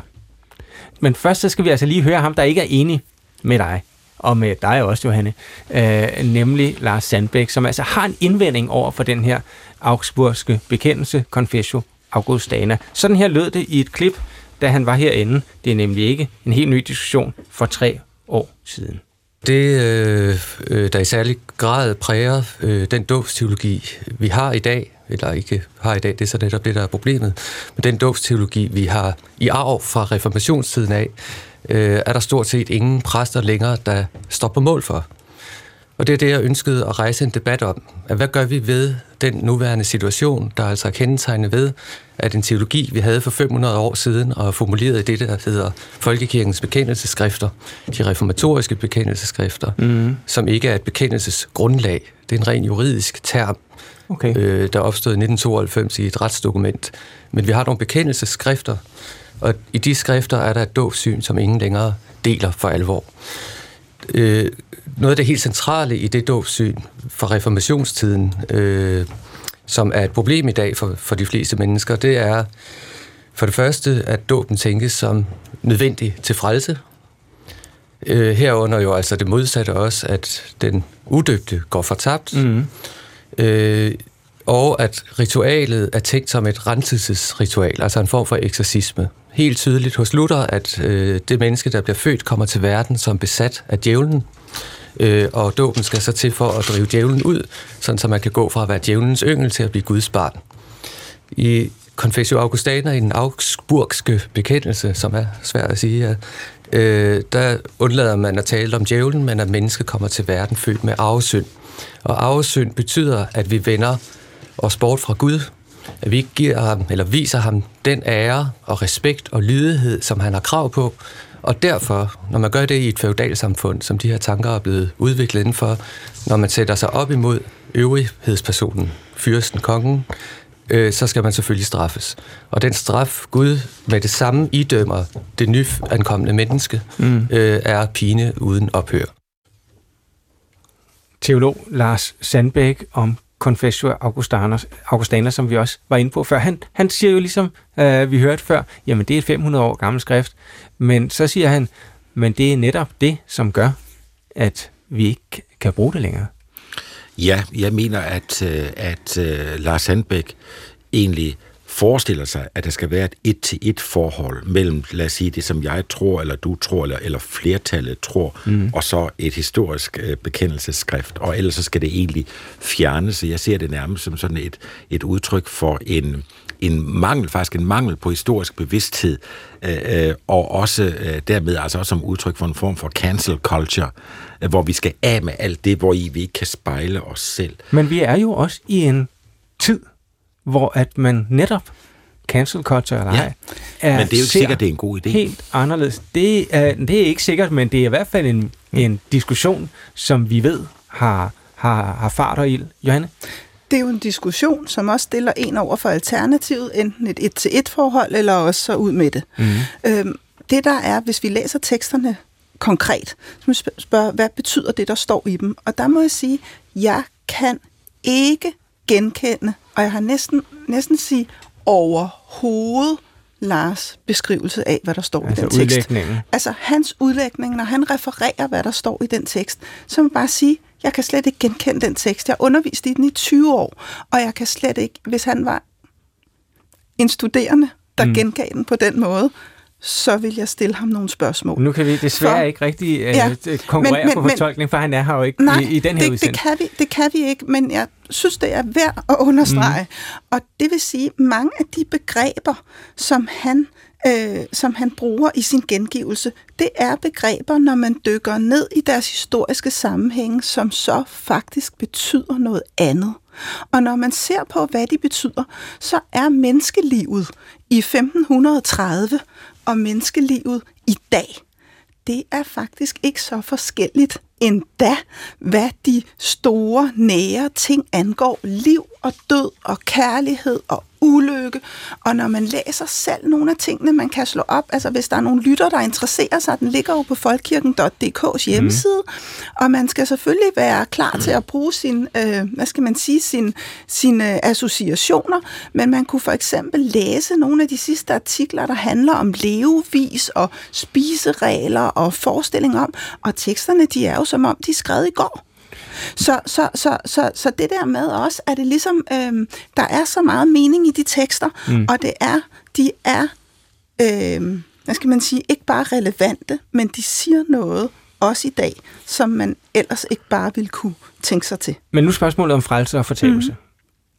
Men først så skal vi altså lige høre ham, der ikke er enig med dig, og med dig også, Johanne, øh, nemlig Lars Sandbæk, som altså har en indvending over for den her augsburgske bekendelse, Confessio Augustana. Sådan her lød det i et klip, da han var herinde. Det er nemlig ikke en helt ny diskussion for tre år siden. Det, øh, øh, der i særlig grad præger øh, den dåbsteologi, vi har i dag, eller ikke har i dag, det er så netop det, der er problemet, men den dåbsteologi, vi har i arv fra reformationstiden af, øh, er der stort set ingen præster længere, der står på mål for. Og det er det, jeg ønskede at rejse en debat om. At hvad gør vi ved den nuværende situation, der er altså kendetegnet ved, at en teologi, vi havde for 500 år siden, og formuleret i det, der hedder Folkekirkens bekendelseskrifter, de reformatoriske bekendelseskrifter, mm. som ikke er et bekendelsesgrundlag. Det er en ren juridisk term, okay. øh, der opstod i 1992 i et retsdokument. Men vi har nogle bekendelsesskrifter, og i de skrifter er der et dåbsyn, som ingen længere deler for alvor. Øh, noget af det helt centrale i det dåbssyn fra reformationstiden, øh, som er et problem i dag for, for de fleste mennesker, det er for det første, at dåben tænkes som nødvendig til frelse. Øh, herunder jo altså det modsatte også, at den udøbte går fortabt. Mm. Øh, og at ritualet er tænkt som et renselsesritual, altså en form for eksorcisme. Helt tydeligt hos Luther, at øh, det menneske, der bliver født, kommer til verden som besat af djævlen, øh, og dåben skal så til for at drive djævlen ud, sådan så man kan gå fra at være djævelens yngel til at blive Guds barn. I Confessio Augustana, i den augsburgske bekendelse, som er svært at sige, ja, øh, der undlader man at tale om djævlen, men at mennesket kommer til verden født med arvesynd. Og arvesynd betyder, at vi vender os bort fra Gud, at vi ikke giver ham, eller viser ham den ære og respekt og lydighed, som han har krav på, og derfor, når man gør det i et feudalsamfund, som de her tanker er blevet udviklet indenfor, når man sætter sig op imod øvrighedspersonen, fyrsten, kongen, øh, så skal man selvfølgelig straffes. Og den straf, Gud med det samme idømmer det nyankomne menneske, mm. øh, er pine uden ophør. Teolog Lars Sandbæk om Confessio Augustanus, Augustana, som vi også var inde på før. Han, han siger jo ligesom, øh, vi hørte før, jamen det er et 500 år gammel skrift, men så siger han, men det er netop det, som gør, at vi ikke kan bruge det længere. Ja, jeg mener, at, øh, at, at Lars Sandbæk egentlig forestiller sig, at der skal være et et-til-et forhold mellem, lad os sige, det som jeg tror, eller du tror, eller, eller flertallet tror, mm. og så et historisk øh, bekendelsesskrift, og ellers så skal det egentlig fjernes. Så jeg ser det nærmest som sådan et, et udtryk for en, en mangel, faktisk en mangel på historisk bevidsthed, øh, øh, og også øh, dermed altså også som udtryk for en form for cancel culture, øh, hvor vi skal af med alt det, hvor i vi ikke kan spejle os selv. Men vi er jo også i en tid, hvor at man netop cancel culture eller ej, er, men det er jo ikke sikkert, det er en god idé. Helt anderledes. Det er, det er ikke sikkert, men det er i hvert fald en, mm. en diskussion, som vi ved har, har, har fart og ild. Johanne? Det er jo en diskussion, som også stiller en over for alternativet, enten et et-til-et-forhold, eller også så ud med det. Mm. Øhm, det der er, hvis vi læser teksterne konkret, så må vi spørge, hvad betyder det, der står i dem? Og der må jeg sige, jeg kan ikke genkende, og jeg har næsten, næsten sige overhovedet Lars beskrivelse af, hvad der står altså i den tekst. Altså hans udlægning, når han refererer, hvad der står i den tekst, så må bare sige, jeg kan slet ikke genkende den tekst. Jeg har undervist i den i 20 år, og jeg kan slet ikke, hvis han var en studerende, der mm. gengav den på den måde, så vil jeg stille ham nogle spørgsmål. Nu kan vi desværre for, ikke rigtig uh, ja, konkurrere men, men, på fortolkning, for han er her jo ikke nej, i, i den her det, udsendelse. det kan, vi, det kan vi ikke, men jeg synes, det er værd at understrege. Mm. Og det vil sige, mange af de begreber, som han øh, som han bruger i sin gengivelse, det er begreber, når man dykker ned i deres historiske sammenhænge, som så faktisk betyder noget andet. Og når man ser på, hvad de betyder, så er menneskelivet i 1530 og menneskelivet i dag, det er faktisk ikke så forskelligt endda hvad de store, nære ting angår. Liv og død og kærlighed og ulykke. Og når man læser selv nogle af tingene, man kan slå op, altså hvis der er nogle lytter, der interesserer sig, den ligger jo på folkekirken.dk's hjemmeside, mm. og man skal selvfølgelig være klar til at bruge sin, øh, hvad skal man sige, sin, sine associationer, men man kunne for eksempel læse nogle af de sidste artikler, der handler om levevis og spiseregler og forestillinger om, og teksterne, de er jo som om, de er skrevet i går. Så, så, så, så, så det der med også, at det ligesom, øh, der er så meget mening i de tekster, mm. og det er, de er, øh, hvad skal man sige, ikke bare relevante, men de siger noget også i dag, som man ellers ikke bare ville kunne tænke sig til. Men nu spørgsmålet om frelse og fortabelse. Mm.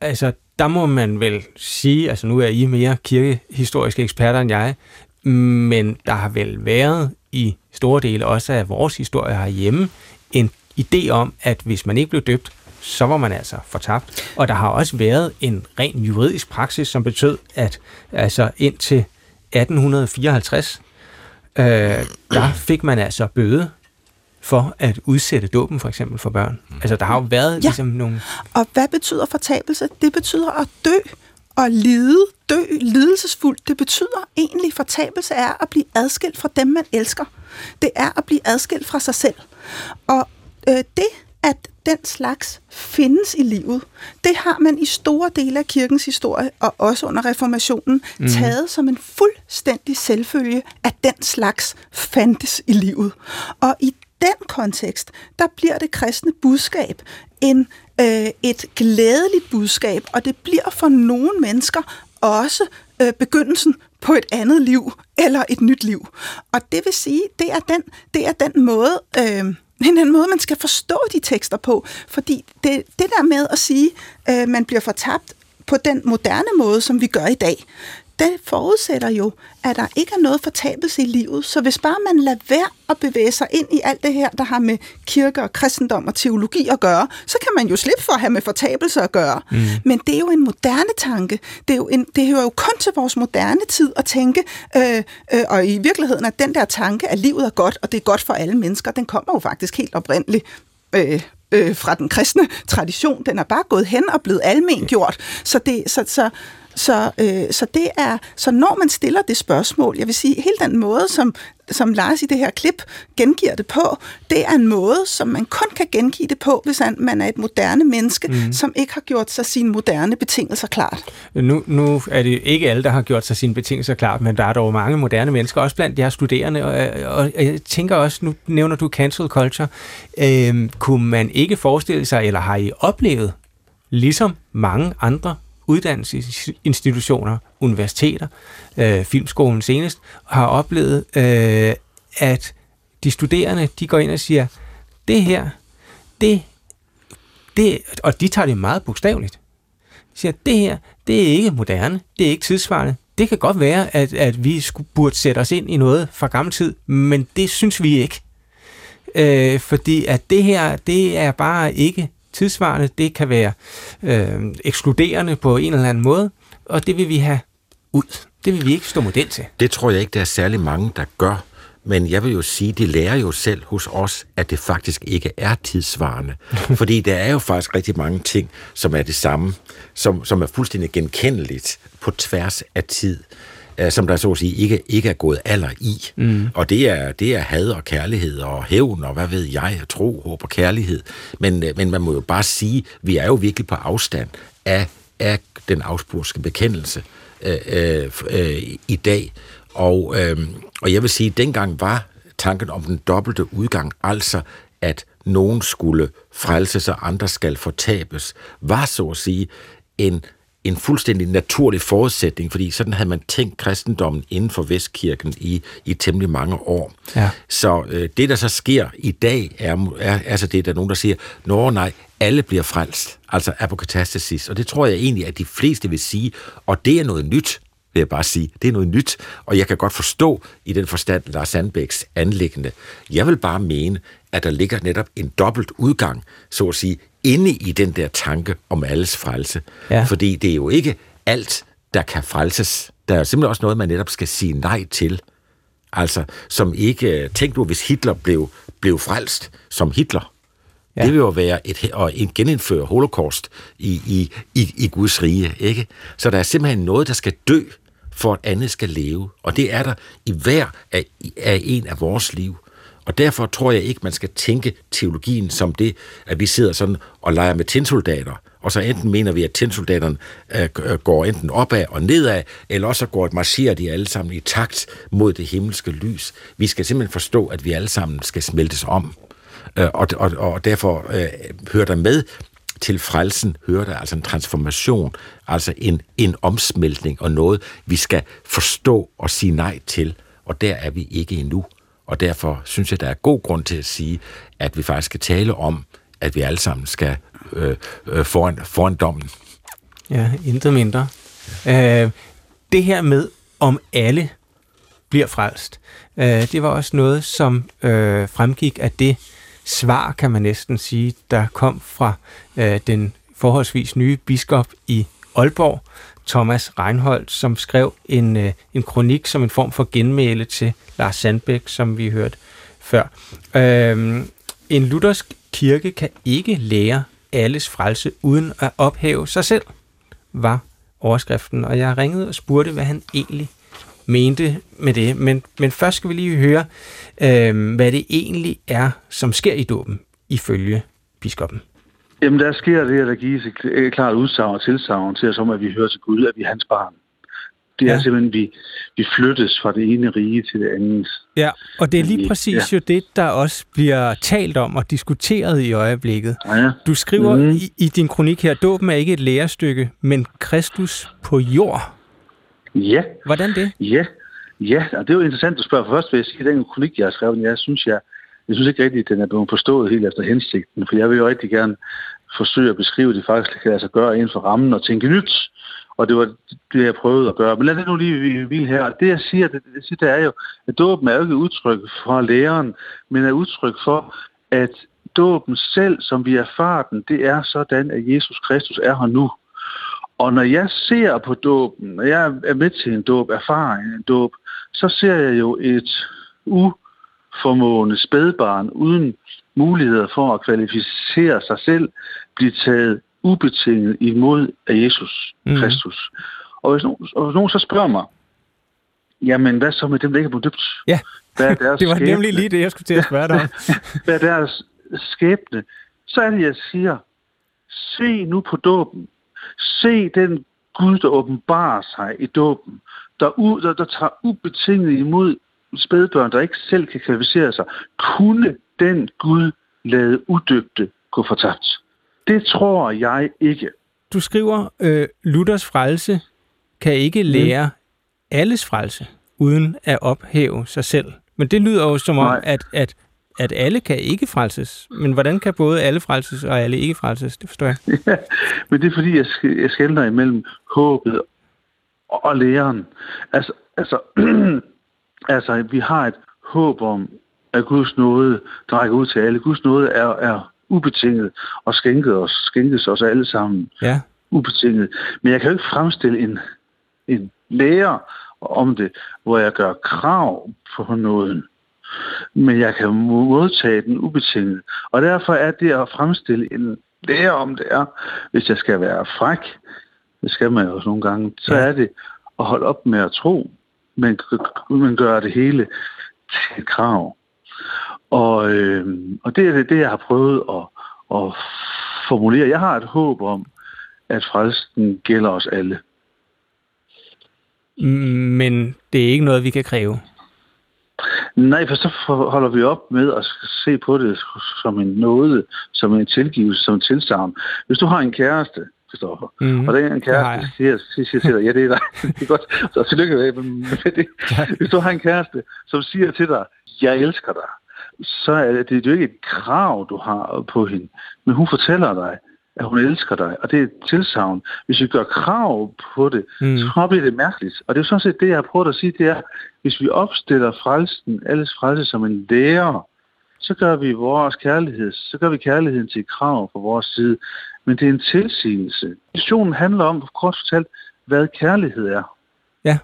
Altså, der må man vel sige, altså nu er I mere kirkehistoriske eksperter end jeg, men der har vel været i store dele også af vores historie herhjemme en idé om, at hvis man ikke blev døbt, så var man altså fortabt. Og der har også været en ren juridisk praksis, som betød, at altså indtil 1854, øh, der fik man altså bøde for at udsætte dåben for eksempel for børn. Altså der har jo været ja. ligesom nogle... Og hvad betyder fortabelse? Det betyder at dø og lide, dø lidelsesfuldt. Det betyder egentlig, fortabelse er at blive adskilt fra dem, man elsker. Det er at blive adskilt fra sig selv. Og øh, det, at den slags findes i livet, det har man i store dele af kirkens historie, og også under reformationen, mm. taget som en fuldstændig selvfølge, at den slags fandtes i livet. Og i den kontekst, der bliver det kristne budskab en, øh, et glædeligt budskab, og det bliver for nogle mennesker også øh, begyndelsen på et andet liv, eller et nyt liv. Og det vil sige, det er den, det er den måde... Øh, men [LAUGHS] en måde, man skal forstå de tekster på. Fordi det, det der med at sige, øh, man bliver fortabt på den moderne måde, som vi gør i dag, det forudsætter jo, at der ikke er noget fortabelse i livet. Så hvis bare man lader være at bevæge sig ind i alt det her, der har med kirke og kristendom og teologi at gøre, så kan man jo slippe for at have med fortabelse at gøre. Mm. Men det er jo en moderne tanke. Det, er jo en, det hører jo kun til vores moderne tid at tænke, øh, øh, og i virkeligheden at den der tanke, at livet er godt, og det er godt for alle mennesker, den kommer jo faktisk helt oprindeligt øh, øh, fra den kristne tradition. Den er bare gået hen og blevet almengjort. Så, det, så, så, så, øh, så det er, så når man stiller det spørgsmål, jeg vil sige, hele den måde, som, som Lars i det her klip gengiver det på, det er en måde, som man kun kan gengive det på, hvis man er et moderne menneske, mm. som ikke har gjort sig sine moderne betingelser klart. Nu, nu er det ikke alle, der har gjort sig sine betingelser klart, men der er dog mange moderne mennesker, også blandt jeres studerende, og, og jeg tænker også, nu nævner du cancel culture, øh, kunne man ikke forestille sig, eller har I oplevet, ligesom mange andre uddannelsesinstitutioner, universiteter, øh, filmskolen senest, har oplevet, øh, at de studerende, de går ind og siger, det her, det, det, og de tager det meget bogstaveligt. De siger, det her, det er ikke moderne, det er ikke tidsvarende. Det kan godt være, at, at vi skulle, burde sætte os ind i noget fra gammel tid, men det synes vi ikke. Øh, fordi at det her, det er bare ikke tidsvarende, det kan være øh, ekskluderende på en eller anden måde, og det vil vi have ud. Det vil vi ikke stå model til. Det tror jeg ikke, der er særlig mange, der gør. Men jeg vil jo sige, de lærer jo selv hos os, at det faktisk ikke er tidsvarende. [LAUGHS] Fordi der er jo faktisk rigtig mange ting, som er det samme, som, som er fuldstændig genkendeligt på tværs af tid. Øh, som der så at sige ikke, ikke er gået alder i. Mm. Og det er, det er had og kærlighed og hævn og hvad ved jeg, tro, håb og kærlighed. Men, øh, men man må jo bare sige, vi er jo virkelig på afstand af, af den afspurske bekendelse øh, øh, øh, i dag. Og, øh, og jeg vil sige, at dengang var tanken om den dobbelte udgang, altså at nogen skulle frelses og andre skal fortabes, var så at sige en en fuldstændig naturlig forudsætning, fordi sådan havde man tænkt kristendommen inden for Vestkirken i, i temmelig mange år. Ja. Så øh, det, der så sker i dag, er, er altså det, der er nogen, der siger, nå nej, alle bliver frelst, altså apokatastasis. Og det tror jeg egentlig, at de fleste vil sige, og det er noget nyt, vil jeg bare sige. Det er noget nyt, og jeg kan godt forstå i den forstand Lars Sandbæks anlæggende. Jeg vil bare mene, at der ligger netop en dobbelt udgang, så at sige, inde i den der tanke om alles frelse. Ja. Fordi det er jo ikke alt, der kan frelses. Der er simpelthen også noget, man netop skal sige nej til. Altså, som ikke... Tænk nu, hvis Hitler blev, blev frelst som Hitler. Ja. Det vil jo være et, at genindføre holocaust i, i, i, i Guds rige, ikke? Så der er simpelthen noget, der skal dø, for at andet skal leve. Og det er der i hver af, af en af vores liv. Og derfor tror jeg ikke, man skal tænke teologien som det, at vi sidder sådan og leger med tændsoldater, og så enten mener vi, at tændsoldaterne øh, øh går enten opad og nedad, eller også går et marcherer de alle sammen i takt mod det himmelske lys. Vi skal simpelthen forstå, at vi alle sammen skal smeltes om. Øh, og, og, og derfor øh, hører der med til frelsen, hører der altså en transformation, altså en, en omsmeltning og noget, vi skal forstå og sige nej til. Og der er vi ikke endnu. Og derfor synes jeg, der er god grund til at sige, at vi faktisk skal tale om, at vi alle sammen skal øh, øh, foran, foran dommen. Ja, intet mindre. Øh, det her med, om alle bliver frelst, øh, det var også noget, som øh, fremgik af det svar, kan man næsten sige, der kom fra øh, den forholdsvis nye biskop i Aalborg, Thomas Reinholdt, som skrev en, øh, en kronik som en form for genmæle til Lars Sandbæk, som vi hørte før. Øh, en luthersk kirke kan ikke lære alles frelse uden at ophæve sig selv, var overskriften. Og jeg ringede og spurgte, hvad han egentlig mente med det. Men, men først skal vi lige høre, øh, hvad det egentlig er, som sker i dåben, ifølge biskoppen. Jamen, der sker det, at der gives et klart udsagn og tilsagn til os om, at vi hører til Gud, at vi er hans barn. Det er ja. simpelthen, at vi, vi flyttes fra det ene rige til det andet. Ja, og det er lige præcis ja. jo det, der også bliver talt om og diskuteret i øjeblikket. Ja. Du skriver mm. i, i din kronik her, dåben er ikke et lærestykke, men Kristus på jord. Ja. Hvordan det? Ja, ja og det er jo interessant at spørge. For først vil jeg sige, at den kronik, jeg har skrevet, jeg synes, jeg, jeg synes ikke rigtigt, at den er blevet forstået helt efter hensigten, for jeg vil jo rigtig gerne forsøge at beskrive, at det faktisk kan altså gøre inden for rammen og tænke nyt. Og det var det, jeg prøvede at gøre. Men lad det nu lige hvile her. Det, jeg siger, det, det, siger, det er jo, at dåben er jo ikke udtryk fra læreren, men er udtryk for, at dåben selv, som vi erfarer den, det er sådan, at Jesus Kristus er her nu. Og når jeg ser på dåben, når jeg er med til en dåb, erfaring en dåb, så ser jeg jo et uformående spædbarn uden muligheder for at kvalificere sig selv, blive taget ubetinget imod af Jesus mm. Kristus. Og hvis, nogen, og hvis nogen så spørger mig, jamen hvad så med dem, der ikke er blevet døbt? Ja, hvad er deres [LAUGHS] det var skæbne? nemlig lige det, jeg skulle til at spørge dig om. [LAUGHS] hvad er deres skæbne? Så er det, jeg siger, se nu på dåben. Se den Gud, der åbenbarer sig i dåben, der, u, der, der tager ubetinget imod spædbørn, der ikke selv kan kvalificere sig. Kunne den Gud lade udøbte gå fortabt? Det tror jeg ikke. Du skriver, øh, Luthers frelse kan ikke mm. lære mm. alles frelse, uden at ophæve sig selv. Men det lyder jo som om, at, at, at alle kan ikke frelses. Men hvordan kan både alle frelses og alle ikke frelses? Det forstår jeg. [LAUGHS] Ja, men det er fordi, jeg, jeg skældner imellem håbet og læreren. Altså, altså, [CLEARS THROAT] altså, vi har et håb om, at Guds nåde drækker ud til alle. Guds nåde er, er ubetinget og skænket os, skænkes os alle sammen ja. ubetinget. Men jeg kan jo ikke fremstille en, en lærer om det, hvor jeg gør krav på nåden. Men jeg kan modtage den ubetinget. Og derfor er det at fremstille en lærer om det er, hvis jeg skal være fræk, det skal man jo også nogle gange, så ja. er det at holde op med at tro, men, men gøre det hele til et krav. Og, øh, og det er det, jeg har prøvet at, at formulere. Jeg har et håb om, at frelsen gælder os alle. Men det er ikke noget, vi kan kræve? Nej, for så holder vi op med at se på det som en nåde, som en tilgivelse, som en tilsavn. Hvis du har en kæreste, Christoffer. Mm-hmm. Og den kæreste siger, siger, siger til dig, ja, det er dig. [LAUGHS] det er godt. Så tillykke med det. Hvis du har en kæreste, som siger til dig, jeg elsker dig, så er det, det er jo ikke et krav, du har på hende. Men hun fortæller dig, at hun elsker dig, og det er et tilsavn. Hvis vi gør krav på det, mm. så bliver det mærkeligt. Og det er jo sådan set det, jeg har prøvet at sige, det er, hvis vi opstiller frelsen, alles frelse som en lærer, så gør vi vores kærlighed, så gør vi kærligheden til et krav på vores side. Men det er en tilsigelse. Diskussionen handler om, kort fortalt, hvad kærlighed er. Ja,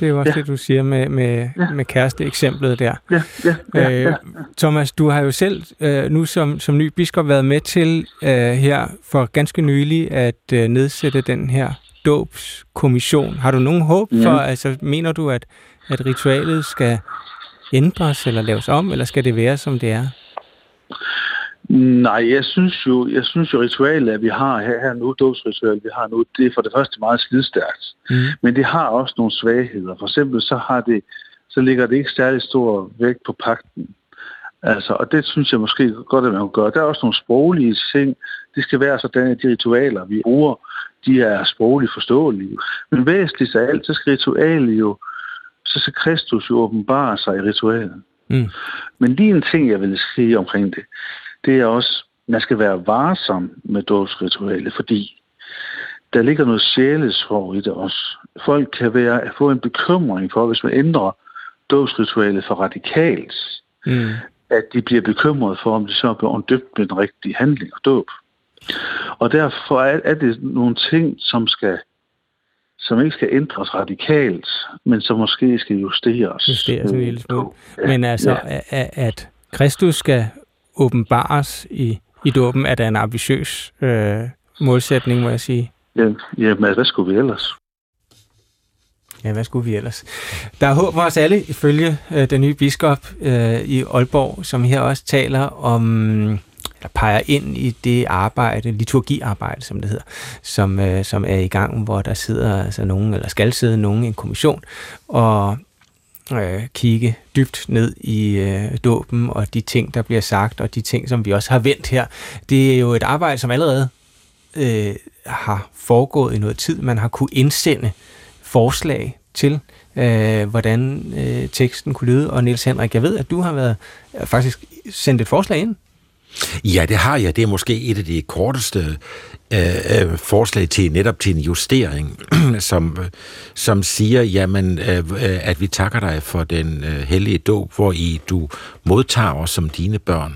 Det er jo også ja. det, du siger med, med, ja. med kæreste-eksemplet der. Ja, ja, ja, ja, ja. Thomas, du har jo selv øh, nu som, som ny biskop været med til øh, her for ganske nylig at øh, nedsætte den her dåbskommission. Har du nogen håb ja. for, altså mener du, at, at ritualet skal ændres eller laves om, eller skal det være, som det er? Nej, jeg synes jo, jeg synes jo ritualet, at vi har her, her nu, dåbsritualet, vi har nu, det er for det første meget slidstærkt. Mm. Men det har også nogle svagheder. For eksempel så har det, så ligger det ikke særlig stor vægt på pakten. Altså, og det synes jeg måske godt, at man kan gøre. Der er også nogle sproglige ting. Det skal være sådan, at de ritualer, vi bruger, de er sprogligt forståelige. Men væsentligt af alt, så skal ritualet jo, så skal Kristus jo åbenbare sig i ritualet. Mm. Men lige en ting, jeg vil sige omkring det, det er også, man skal være varsom med dåbsritualet, fordi der ligger noget sjælesår i det også. Folk kan være, få en bekymring for, hvis man ændrer dåbsritualet for radikalt, mm. at de bliver bekymret for, om de så bliver døbt med den rigtige handling og dåb. Og derfor er det nogle ting, som skal som ikke skal ændres radikalt, men som måske skal justeres. Justeres en lille smule. Men altså, ja. at, at Kristus skal åbenbares i, i dåben, er der en ambitiøs øh, målsætning, må jeg sige. Ja, ja, men hvad skulle vi ellers? Ja, hvad skulle vi ellers? Der er håb for os alle, ifølge øh, den nye biskop øh, i Aalborg, som her også taler om, eller peger ind i det arbejde, liturgiarbejde, som det hedder, som, øh, som er i gang, hvor der sidder altså nogen, eller skal sidde nogen i en kommission, og øh, kigge dybt ned i øh, dåben og de ting, der bliver sagt, og de ting, som vi også har vendt her. Det er jo et arbejde, som allerede øh, har foregået i noget tid. Man har kunne indsende forslag til, øh, hvordan øh, teksten kunne lyde. Og Niels Henrik, jeg ved, at du har været øh, faktisk sendt et forslag ind. Ja, det har jeg. Det er måske et af de korteste øh, øh forslag til netop til en justering, [CLEARS THROAT] som, som siger, jamen, øh, øh, at vi takker dig for den øh, hellige dåb, hvor i du modtager os som dine børn,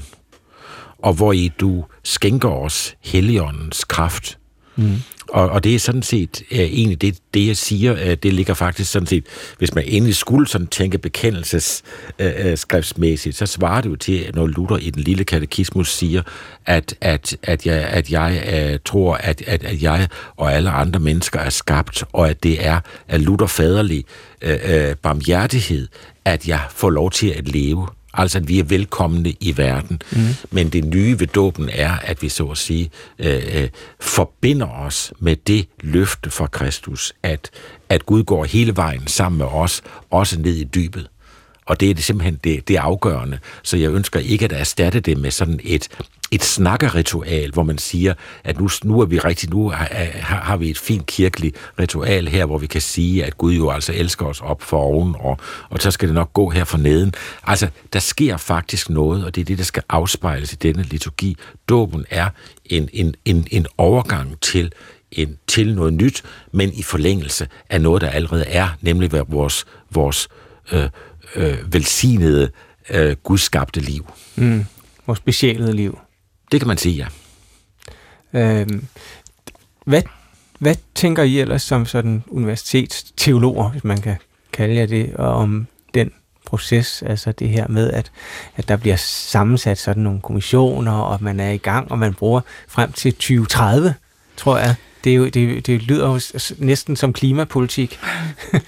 og hvor i du skænker os helligåndens kraft. Mm. Og, og det er sådan set uh, egentlig det, det, jeg siger, uh, det ligger faktisk sådan set, hvis man endelig skulle sådan tænke bekendelsesskriftsmæssigt, uh, så svarer det jo til, når Luther i den lille katekismus siger, at, at, at jeg, at jeg uh, tror, at, at, at jeg og alle andre mennesker er skabt, og at det er af Luther faderlig uh, uh, barmhjertighed, at jeg får lov til at leve. Altså, at vi er velkomne i verden. Mm. Men det nye ved dåben er, at vi så at sige øh, øh, forbinder os med det løfte fra Kristus, at, at Gud går hele vejen sammen med os, også ned i dybet. Og det er det simpelthen det, det afgørende. Så jeg ønsker ikke at erstatte det med sådan et, et snakkeritual, hvor man siger, at nu, nu er vi rigtig, nu har, har vi et fint kirkeligt ritual her, hvor vi kan sige, at Gud jo altså elsker os op for oven, og, og så skal det nok gå her for neden. Altså, der sker faktisk noget, og det er det, der skal afspejles i denne liturgi. Dåben er en, en, en, en overgang til en, til noget nyt, men i forlængelse af noget, der allerede er, nemlig vores, vores øh, øh, velsignede, øh, gudskabte liv. Mm. Vores specialede liv. Det kan man sige, ja. Øhm, hvad, hvad tænker I ellers som sådan universitetsteologer, hvis man kan kalde jer det, om den proces, altså det her med, at, at der bliver sammensat sådan nogle kommissioner, og man er i gang, og man bruger frem til 2030, tror jeg. Det, er jo, det, det lyder jo næsten som klimapolitik. [LAUGHS]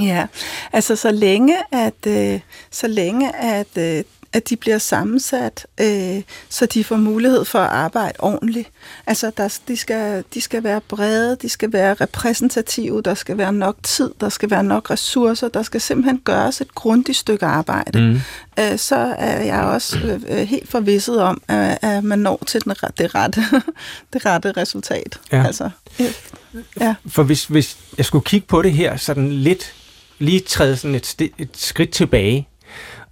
Ja, altså så længe at, øh, så længe at, øh, at de bliver sammensat, øh, så de får mulighed for at arbejde ordentligt. Altså der, de, skal, de skal være brede, de skal være repræsentative, der skal være nok tid, der skal være nok ressourcer, der skal simpelthen gøres et grundigt stykke arbejde. Mm. Øh, så er jeg også øh, øh helt forvisset om, at, at man når til den, det, rette, [LAUGHS] det rette resultat. Ja. Altså, øh, ja. For hvis, hvis jeg skulle kigge på det her sådan lidt lige træde sådan et, et skridt tilbage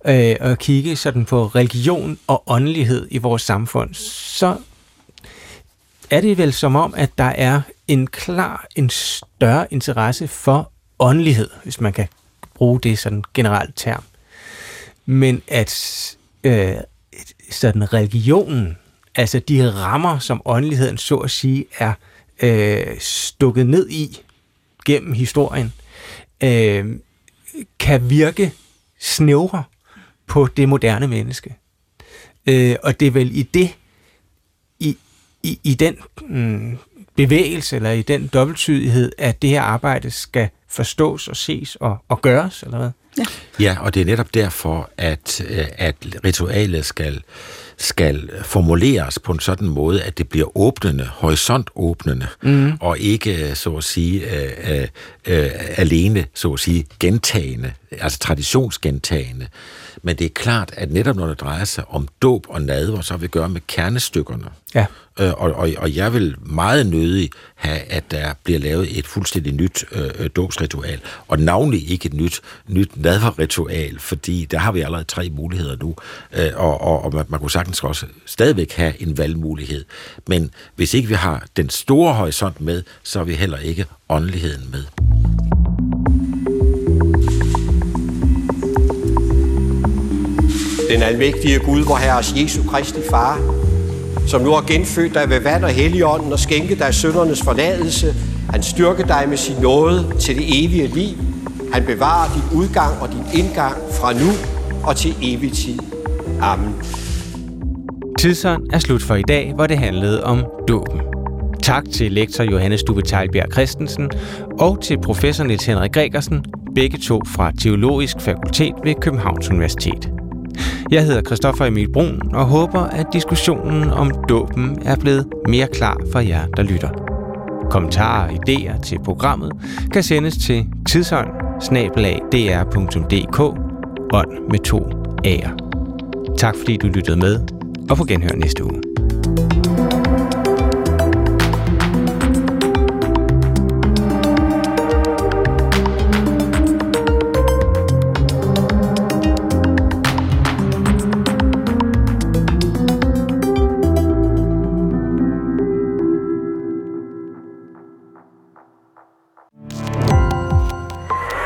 øh, og kigge sådan på religion og åndelighed i vores samfund, så er det vel som om, at der er en klar, en større interesse for åndelighed, hvis man kan bruge det sådan generelt term. Men at øh, sådan religionen, altså de rammer, som åndeligheden så at sige er øh, stukket ned i gennem historien, øh, kan virke snævre på det moderne menneske. Øh, og det er vel i det, i, i, i den mm, bevægelse, eller i den dobbelttydighed, at det her arbejde skal forstås og ses og, og gøres, eller hvad? Ja. ja, og det er netop derfor, at, øh, at ritualet skal, skal formuleres på en sådan måde, at det bliver åbnende, horisontåbnende, mm. og ikke, så at sige, øh, øh, øh, alene, så at sige, gentagende, altså traditionsgentagende. Men det er klart, at netop når det drejer sig om dåb og nadver, så har vi at gøre med kernestykkerne. Ja. Øh, og, og, og jeg vil meget nødig have, at der bliver lavet et fuldstændig nyt øh, dåbsritual, og navnlig ikke et nyt, nyt nadverritual, fordi der har vi allerede tre muligheder nu, øh, og, og, og man, man kunne sagtens også stadigvæk have en valgmulighed. Men hvis ikke vi har den store horisont med, så har vi heller ikke åndeligheden med. Den almægtige Gud, vor Herres Jesu Kristi Far, som nu har genfødt dig ved vand og helligånden og skænket dig søndernes forladelse, han styrker dig med sin nåde til det evige liv. Han bevarer din udgang og din indgang fra nu og til evig tid. Amen. Tidsånd er slut for i dag, hvor det handlede om dåben. Tak til lektor Johannes Dube Teilbjerg Christensen og til professor Niels Henrik Gregersen, begge to fra Teologisk Fakultet ved Københavns Universitet. Jeg hedder Christoffer Emil Brun og håber, at diskussionen om dåben er blevet mere klar for jer, der lytter. Kommentarer og idéer til programmet kan sendes til tidsånd ånd med to A'er. Tak fordi du lyttede med, og på genhør næste uge.